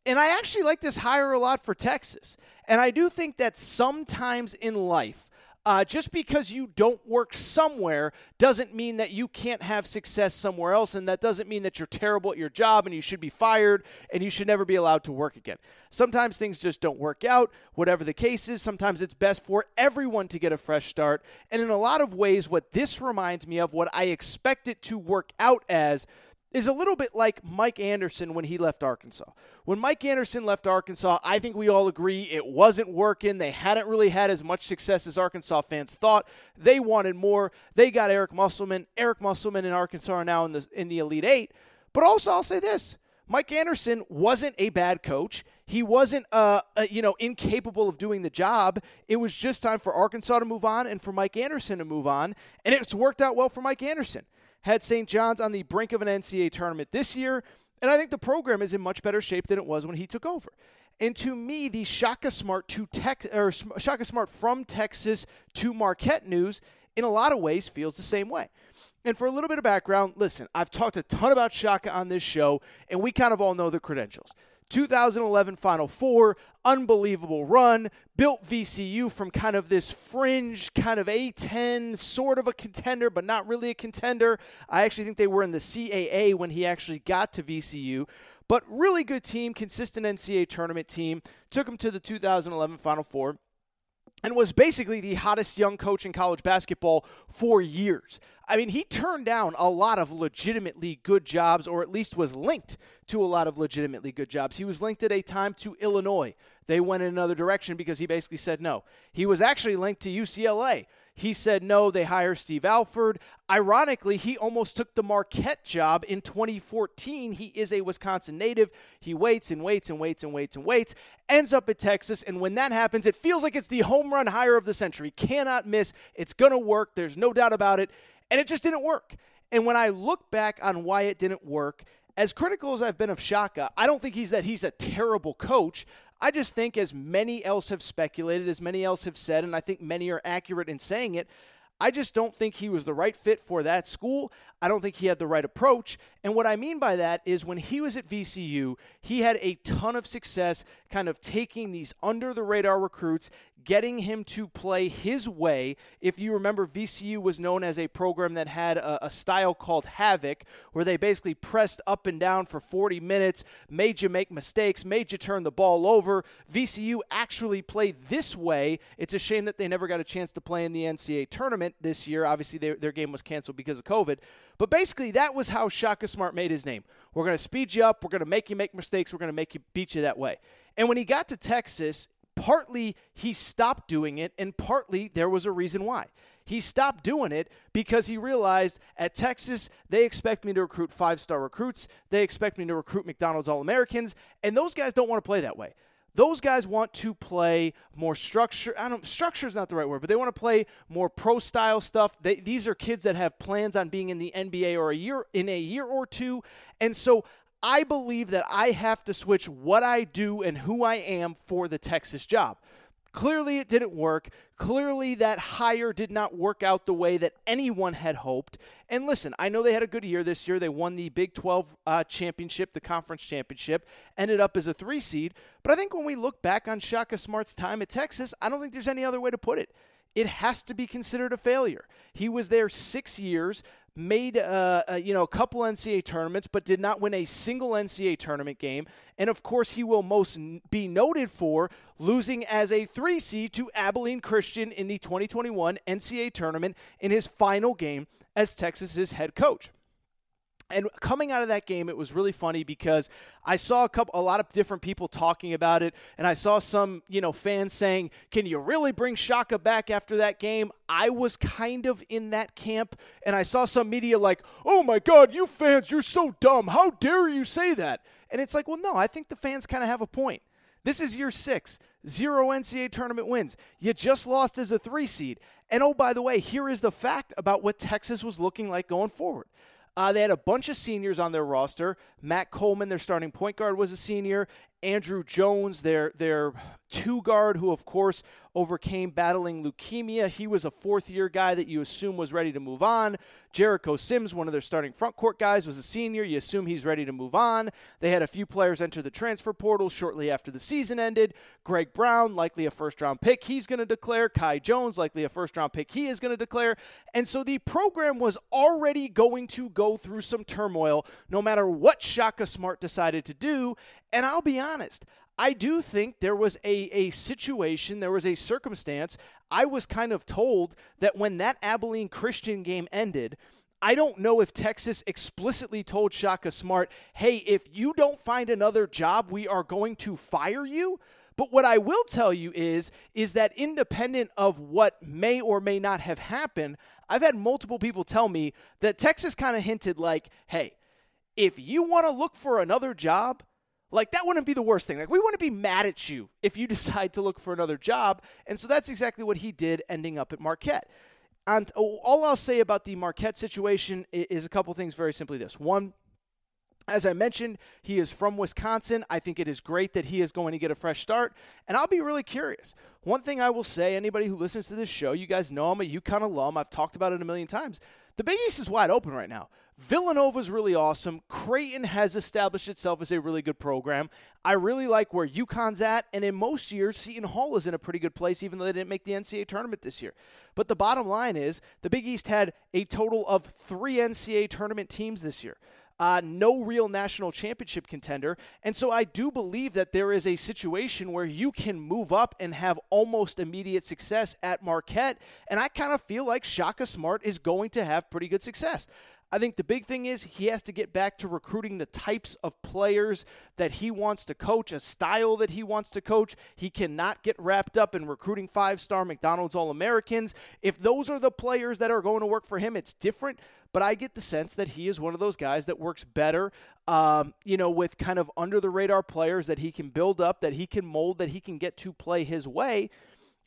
and I actually like this hire a lot for Texas. And I do think that sometimes in life, uh, just because you don't work somewhere doesn't mean that you can't have success somewhere else, and that doesn't mean that you're terrible at your job and you should be fired and you should never be allowed to work again. Sometimes things just don't work out, whatever the case is. Sometimes it's best for everyone to get a fresh start. And in a lot of ways, what this reminds me of, what I expect it to work out as, is a little bit like Mike Anderson when he left Arkansas. When Mike Anderson left Arkansas, I think we all agree it wasn't working. They hadn't really had as much success as Arkansas fans thought. They wanted more. They got Eric Musselman. Eric Musselman and Arkansas are now in the in the Elite 8. But also I'll say this. Mike Anderson wasn't a bad coach. He wasn't, uh, uh, you know, incapable of doing the job. It was just time for Arkansas to move on and for Mike Anderson to move on, and it's worked out well for Mike Anderson had St. John's on the brink of an NCAA tournament this year, and I think the program is in much better shape than it was when he took over. And to me, the Shaka Smart to Tex or Shaka Smart from Texas to Marquette news, in a lot of ways, feels the same way. And for a little bit of background, listen, I've talked a ton about Shaka on this show, and we kind of all know the credentials. 2011 Final Four, unbelievable run, built VCU from kind of this fringe, kind of A10, sort of a contender, but not really a contender. I actually think they were in the CAA when he actually got to VCU. But really good team, consistent NCAA tournament team. Took him to the 2011 Final Four and was basically the hottest young coach in college basketball for years. I mean, he turned down a lot of legitimately good jobs, or at least was linked to a lot of legitimately good jobs. He was linked at a time to Illinois. They went in another direction because he basically said no. He was actually linked to UCLA. He said no, they hire Steve Alford. Ironically, he almost took the Marquette job in 2014. He is a Wisconsin native. He waits and waits and waits and waits and waits, ends up at Texas. And when that happens, it feels like it's the home run hire of the century. Cannot miss. It's going to work. There's no doubt about it. And it just didn't work. And when I look back on why it didn't work, as critical as I've been of Shaka, I don't think he's that he's a terrible coach. I just think, as many else have speculated, as many else have said, and I think many are accurate in saying it, I just don't think he was the right fit for that school. I don't think he had the right approach. And what I mean by that is when he was at VCU, he had a ton of success kind of taking these under the radar recruits, getting him to play his way. If you remember, VCU was known as a program that had a, a, style called Havoc, where they basically pressed up and down for 40 minutes, made you make mistakes, made you turn the ball over. VCU actually played this way. It's a shame that they never got a chance to play in the NCAA tournament this year. Obviously, they, their game was canceled because of COVID. But basically, that was how Shaka Smart made his name. We're going to speed you up. We're going to make you make mistakes. We're going to make you beat you that way. And when he got to Texas, partly he stopped doing it, and partly there was a reason why. He stopped doing it because he realized at Texas, they expect me to recruit five star recruits. They expect me to recruit McDonald's All Americans, and those guys don't want to play that way. Those guys want to play more structure. I don't structure is not the right word, but they want to play more pro style stuff. They, these are kids that have plans on being in the NBA or a year in a year or two, and so I believe that I have to switch what I do and who I am for the Texas job. Clearly, it didn't work. Clearly, that hire did not work out the way that anyone had hoped. And listen, I know they had a good year this year. They won the Big 12 uh, championship, the conference championship, ended up as a three seed. But I think when we look back on Shaka Smart's time at Texas, I don't think there's any other way to put it it has to be considered a failure. He was there six years, made uh, uh, you know a couple NCAA tournaments, but did not win a single NCAA tournament game. And of course, he will most n- be noted for losing as a three seed to Abilene Christian in the 2021 NCAA tournament in his final game as Texas's head coach. And coming out of that game, it was really funny because I saw a couple, a lot of different people talking about it, and I saw some, you know, fans saying, "Can you really bring Shaka back after that game?" I was kind of in that camp, and I saw some media like, "Oh my God, you fans, you're so dumb! How dare you say that?" And it's like, well, no, I think the fans kind of have a point. This is year six, zero NCAA tournament wins. You just lost as a three seed, and oh, by the way, here is the fact about what Texas was looking like going forward. Uh, they had a bunch of seniors on their roster. Matt Coleman, their starting point guard, was a senior. Andrew Jones, their their two guard, who of course overcame battling leukemia. He was a fourth year guy that you assume was ready to move on. Jericho Sims, one of their starting front court guys, was a senior. You assume he's ready to move on. They had a few players enter the transfer portal shortly after the season ended. Greg Brown, likely a first round pick, he's going to declare. Kai Jones, likely a first round pick, he is going to declare. And so the program was already going to go through some turmoil no matter what Shaka Smart decided to do. And I'll be honest, I do think there was a, a situation, there was a circumstance. I was kind of told that when that Abilene Christian game ended, I don't know if Texas explicitly told Shaka Smart, hey, if you don't find another job, we are going to fire you. But what I will tell you is, is that independent of what may or may not have happened, I've had multiple people tell me that Texas kind of hinted like, hey, if you want to look for another job, like that wouldn't be the worst thing. Like we wouldn't be mad at you if you decide to look for another job. And so that's exactly what he did ending up at Marquette. And all I'll say about the Marquette situation is a couple things very simply this. One, as I mentioned, he is from Wisconsin. I think it is great that he is going to get a fresh start. And I'll be really curious. One thing I will say, anybody who listens to this show, you guys know I'm a UConn alum. I've talked about it a million times. The Big East is wide open right now. Villanova's really awesome. Creighton has established itself as a really good program. I really like where UConn's at, and in most years, Seton Hall is in a pretty good place, even though they didn't make the NCAA tournament this year. But the bottom line is the Big East had a total of three NCAA tournament teams this year. Uh, no real national championship contender. And so I do believe that there is a situation where you can move up and have almost immediate success at Marquette. And I kind of feel like Shaka Smart is going to have pretty good success. I think the big thing is he has to get back to recruiting the types of players that he wants to coach, a style that he wants to coach. He cannot get wrapped up in recruiting five star McDonald's All Americans. If those are the players that are going to work for him, it's different. But I get the sense that he is one of those guys that works better, um, you know, with kind of under the radar players that he can build up, that he can mold, that he can get to play his way.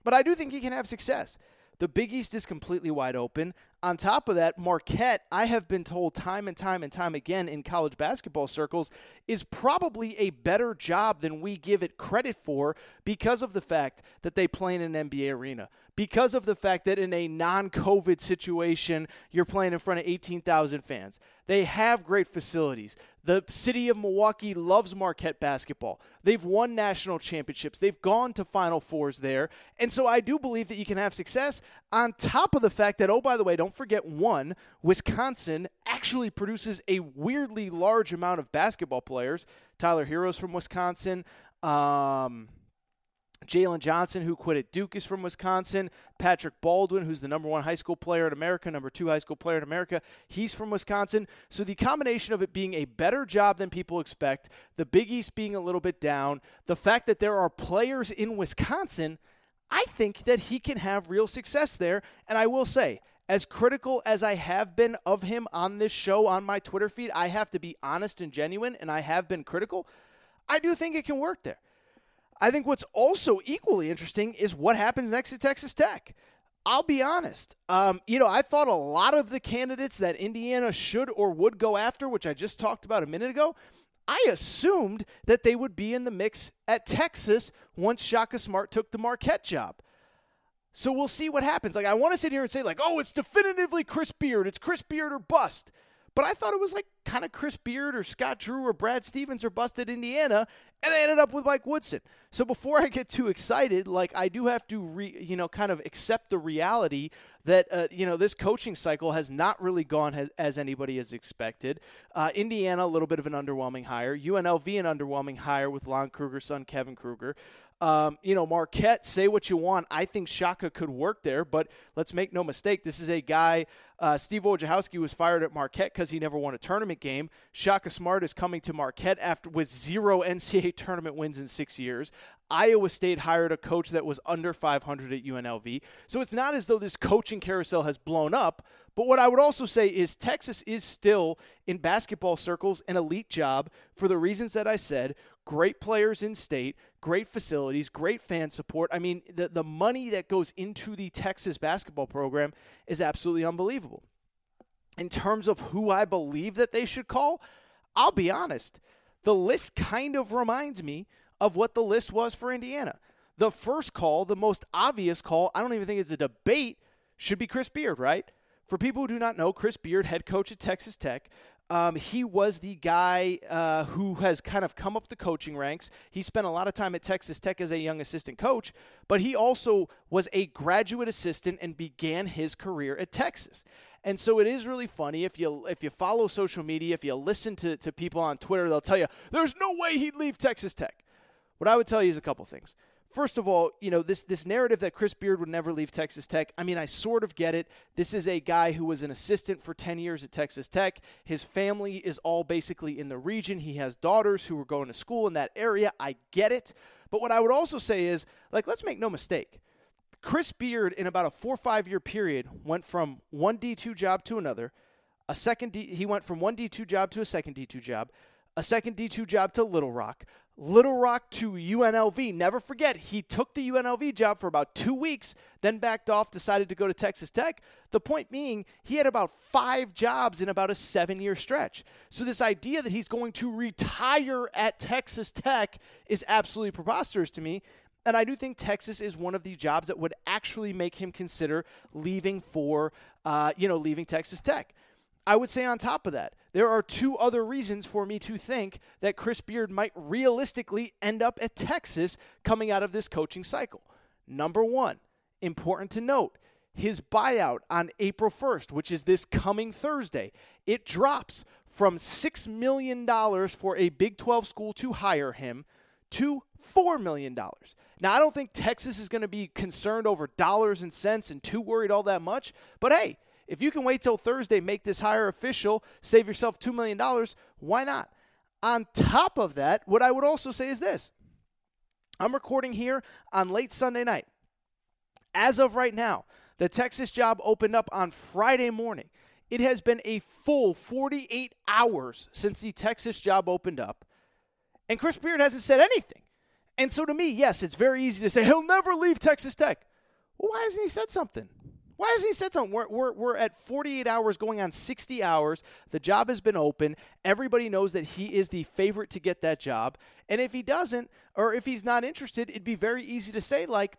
But I do think he can have success. The Big East is completely wide open. On top of that, Marquette, I have been told time and time and time again in college basketball circles, is probably a better job than we give it credit for because of the fact that they play in an NBA arena. Because of the fact that in a non COVID situation, you're playing in front of 18,000 fans. They have great facilities. The city of Milwaukee loves Marquette basketball. They've won national championships. They've gone to Final Fours there. And so I do believe that you can have success on top of the fact that, oh, by the way, don't forget one, Wisconsin actually produces a weirdly large amount of basketball players. Tyler Herro's from Wisconsin. Um, Jalen Johnson, who quit at Duke, is from Wisconsin. Patrick Baldwin, who's the number one high school player in America, number two high school player in America, he's from Wisconsin. So the combination of it being a better job than people expect, the Big East being a little bit down, the fact that there are players in Wisconsin, I think that he can have real success there. And I will say, as critical as I have been of him on this show, on my Twitter feed, I have to be honest and genuine, and I have been critical. I do think it can work there. I think what's also equally interesting is what happens next to Texas Tech. I'll be honest. Um, you know, I thought a lot of the candidates that Indiana should or would go after, which I just talked about a minute ago, I assumed that they would be in the mix at Texas once Shaka Smart took the Marquette job. So we'll see what happens. Like, I want to sit here and say, like, oh, it's definitively Chris Beard. It's Chris Beard or bust. But I thought it was like kind of Chris Beard or Scott Drew or Brad Stevens or busted Indiana, and they ended up with Mike Woodson. So before I get too excited, like I do have to, re, you know, kind of accept the reality that uh, you know this coaching cycle has not really gone as, as anybody has expected. Uh, Indiana a little bit of an underwhelming hire. UNLV an underwhelming hire with Lon Kruger's son Kevin Kruger. Um, you know, Marquette, say what you want. I think Shaka could work there, but let's make no mistake. This is a guy, uh, Steve Wojciechowski was fired at Marquette because he never won a tournament game. Shaka Smart is coming to Marquette after with zero NCAA tournament wins in six years. Iowa State hired a coach that was under 500 at UNLV. So it's not as though this coaching carousel has blown up. But what I would also say is Texas is still, in basketball circles, an elite job for the reasons that I said. Great players in state, great facilities, great fan support. I mean, the, the money that goes into the Texas basketball program is absolutely unbelievable. In terms of who I believe that they should call, I'll be honest. The list kind of reminds me of what the list was for Indiana. The first call, the most obvious call, I don't even think it's a debate, should be Chris Beard, right? For people who do not know, Chris Beard, head coach at Texas Tech, um, he was the guy uh, who has kind of come up the coaching ranks. He spent a lot of time at Texas Tech as a young assistant coach, but he also was a graduate assistant and began his career at Texas. And so it is really funny if you if you follow social media, if you listen to, to people on Twitter, they'll tell you there's no way he'd leave Texas Tech. What I would tell you is a couple things. First of all, you know, this this narrative that Chris Beard would never leave Texas Tech, I mean, I sort of get it. This is a guy who was an assistant for 10 years at Texas Tech. His family is all basically in the region. He has daughters who are going to school in that area. I get it. But what I would also say is, like, let's make no mistake. Chris Beard, in about a four or five year period, went from one D2 job to another. A second D, he went from one D2 job to a second D2 job, a second D2 job to Little Rock, Little Rock to UNLV. Never forget, he took the UNLV job for about two weeks, then backed off, decided to go to Texas Tech. The point being, he had about five jobs in about a seven year stretch. So, this idea that he's going to retire at Texas Tech is absolutely preposterous to me. And I do think Texas is one of the jobs that would actually make him consider leaving for, uh, you know, leaving Texas Tech. I would say on top of that, there are two other reasons for me to think that Chris Beard might realistically end up at Texas coming out of this coaching cycle. Number one, important to note, his buyout on April 1st, which is this coming Thursday, it drops from $6 million for a Big 12 school to hire him to $4 million. Now, I don't think Texas is going to be concerned over dollars and cents and too worried all that much, but hey, if you can wait till Thursday, make this hire official, save yourself $2 million, why not? On top of that, what I would also say is this I'm recording here on late Sunday night. As of right now, the Texas job opened up on Friday morning. It has been a full 48 hours since the Texas job opened up, and Chris Beard hasn't said anything. And so, to me, yes, it's very easy to say he'll never leave Texas Tech. Well, why hasn't he said something? Why hasn't he said something? We're, we're, we're at 48 hours going on 60 hours. The job has been open. Everybody knows that he is the favorite to get that job. And if he doesn't, or if he's not interested, it'd be very easy to say, like,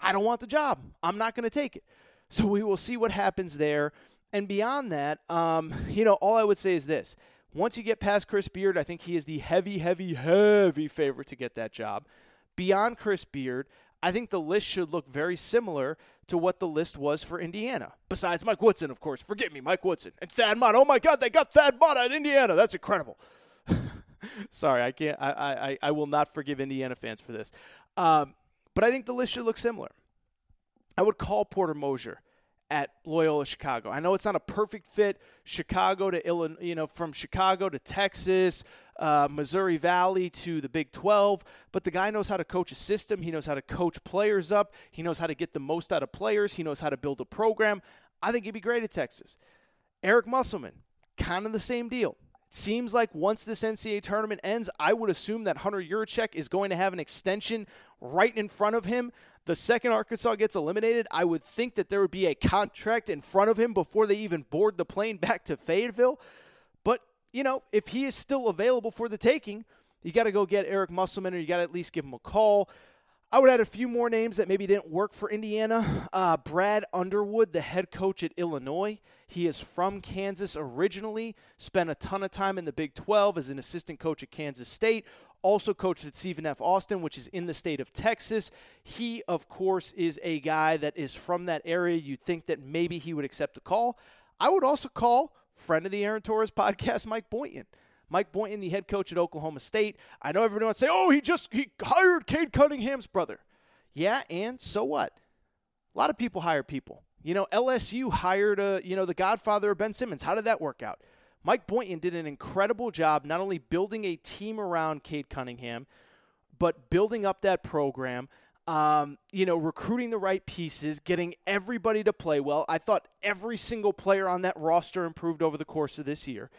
I don't want the job. I'm not going to take it. So we will see what happens there. And beyond that, um, you know, all I would say is this. Once you get past Chris Beard, I think he is the heavy, heavy, heavy favorite to get that job. Beyond Chris Beard, I think the list should look very similar to what the list was for Indiana. Besides Mike Woodson, of course. Forget me, Mike Woodson. And Thad Matta. Oh my God, they got Thad Matta at Indiana. That's incredible. Sorry, I can't. I, I, I will not forgive Indiana fans for this. Um, but I think the list should look similar. I would call Porter Moser at Loyola Chicago. I know it's not a perfect fit. Chicago to Illinois, you know, from Chicago to Texas, uh, Missouri Valley to the Big 12, but the guy knows how to coach a system. He knows how to coach players up. He knows how to get the most out of players. He knows how to build a program. I think he'd be great at Texas. Eric Musselman, kind of the same deal. Seems like once this NCAA tournament ends, I would assume that Hunter Yurachek is going to have an extension right in front of him. The second Arkansas gets eliminated, I would think that there would be a contract in front of him before they even board the plane back to Fayetteville. But, you know, if he is still available for the taking, you got to go get Eric Musselman or you got to at least give him a call. I would add a few more names that maybe didn't work for Indiana. Uh, Brad Underwood, the head coach at Illinois. He is from Kansas originally, spent a ton of time in the Big 12 as an assistant coach at Kansas State. Also coached at Stephen F. Austin, which is in the state of Texas. He, of course, is a guy that is from that area. You'd think that maybe he would accept the call. I would also call friend of the Aaron Torres podcast, Mike Boynton. Mike Boynton, the head coach at Oklahoma State. I know everyone wants to say, "Oh, he just he hired Cade Cunningham's brother." Yeah, and so what? A lot of people hire people. You know, LSU hired a, you know, the godfather of Ben Simmons. How did that work out? Mike Boynton did an incredible job not only building a team around Cade Cunningham, but building up that program. Um, you know, recruiting the right pieces, getting everybody to play well. I thought every single player on that roster improved over the course of this year.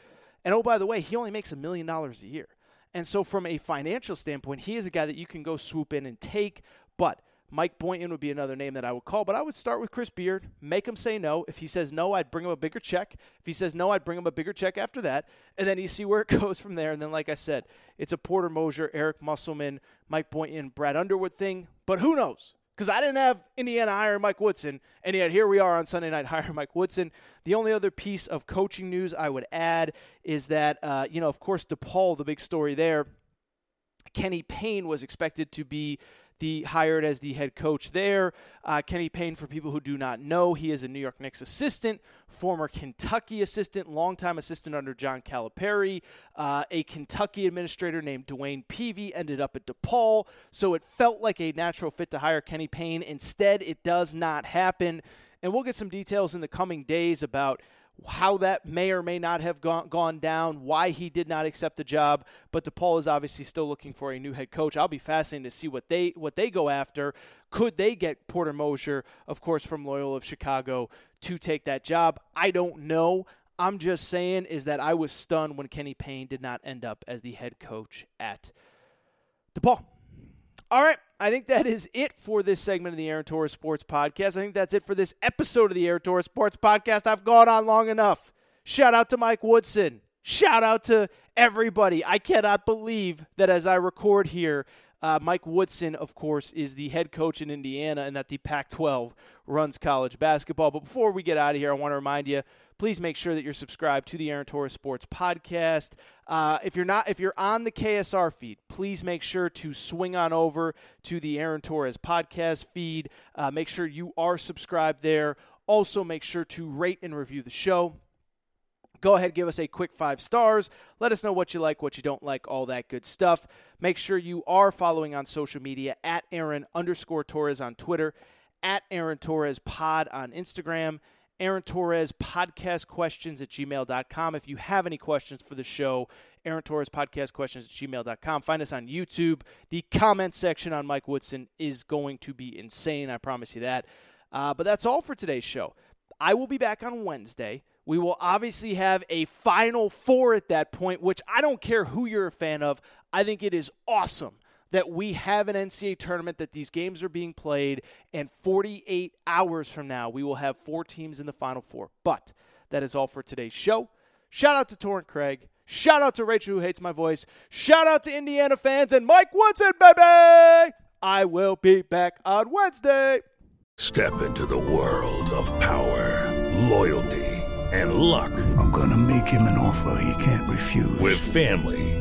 And oh, by the way, he only makes a million dollars a year. And so, from a financial standpoint, he is a guy that you can go swoop in and take. But Mike Boynton would be another name that I would call, but I would start with Chris Beard, make him say no. If he says no, I'd bring him a bigger check. If he says no, I'd bring him a bigger check after that. And then you see where it goes from there. And then, like I said, it's a Porter Moser, Eric Musselman, Mike Boynton, Brad Underwood thing. But who knows? Because I didn't have Indiana hiring Mike Woodson, and yet here we are on Sunday night hiring Mike Woodson. The only other piece of coaching news I would add is that, uh, you know, of course, DePaul, the big story there. Kenny Payne was expected to be the hired as the head coach there. Uh, Kenny Payne, for people who do not know, he is a New York Knicks assistant, former Kentucky assistant, longtime assistant under John Calipari. Uh, a Kentucky administrator named DeWayne Peevy ended up at DePaul, so it felt like a natural fit to hire Kenny Payne. Instead, it does not happen. And we'll get some details in the coming days about how that may or may not have gone, gone down, why he did not accept the job. But DePaul is obviously still looking for a new head coach. I'll be fascinated to see what they what they go after. Could they get Porter Moser, of course, from Loyola of Chicago, to take that job? I don't know. I'm just saying is that I was stunned when Kenny Payne did not end up as the head coach at DePaul. All right. I think that is it for this segment of the Aaron Torres Sports Podcast. I think that's it for this episode of the Aaron Torres Sports Podcast. I've gone on long enough. Shout out to Mike Woodson. Shout out to everybody. I cannot believe that as I record here, uh, Mike Woodson, of course, is the head coach in Indiana and that the Pac 12 runs college basketball. But before we get out of here, I want to remind you please make sure that you're subscribed to the Aaron Torres Sports Podcast. Uh, if you're not, if you're on the KSR feed, please make sure to swing on over to the Aaron Torres Podcast feed. Uh, make sure you are subscribed there. Also, make sure to rate and review the show go ahead give us a quick five stars let us know what you like what you don't like all that good stuff make sure you are following on social media at aaron underscore torres on twitter at aaron torres pod on instagram Aaron Torres podcast questions at gmail.com. If you have any questions for the show, Aaron Torres podcast questions at gmail.com. Find us on YouTube. The comment section on Mike Woodson is going to be insane. I promise you that. Uh, but that's all for today's show. I will be back on Wednesday. We will obviously have a final four at that point, which I don't care who you're a fan of. I think it is awesome that we have an NCAA tournament, that these games are being played, and 48 hours from now, we will have four teams in the Final Four. But that is all for today's show. Shout out to Torrent Craig. Shout out to Rachel, who hates my voice. Shout out to Indiana fans and Mike Woodson, baby! I will be back on Wednesday. Step into the world of power, loyalty, and luck. I'm going to make him an offer he can't refuse. With family,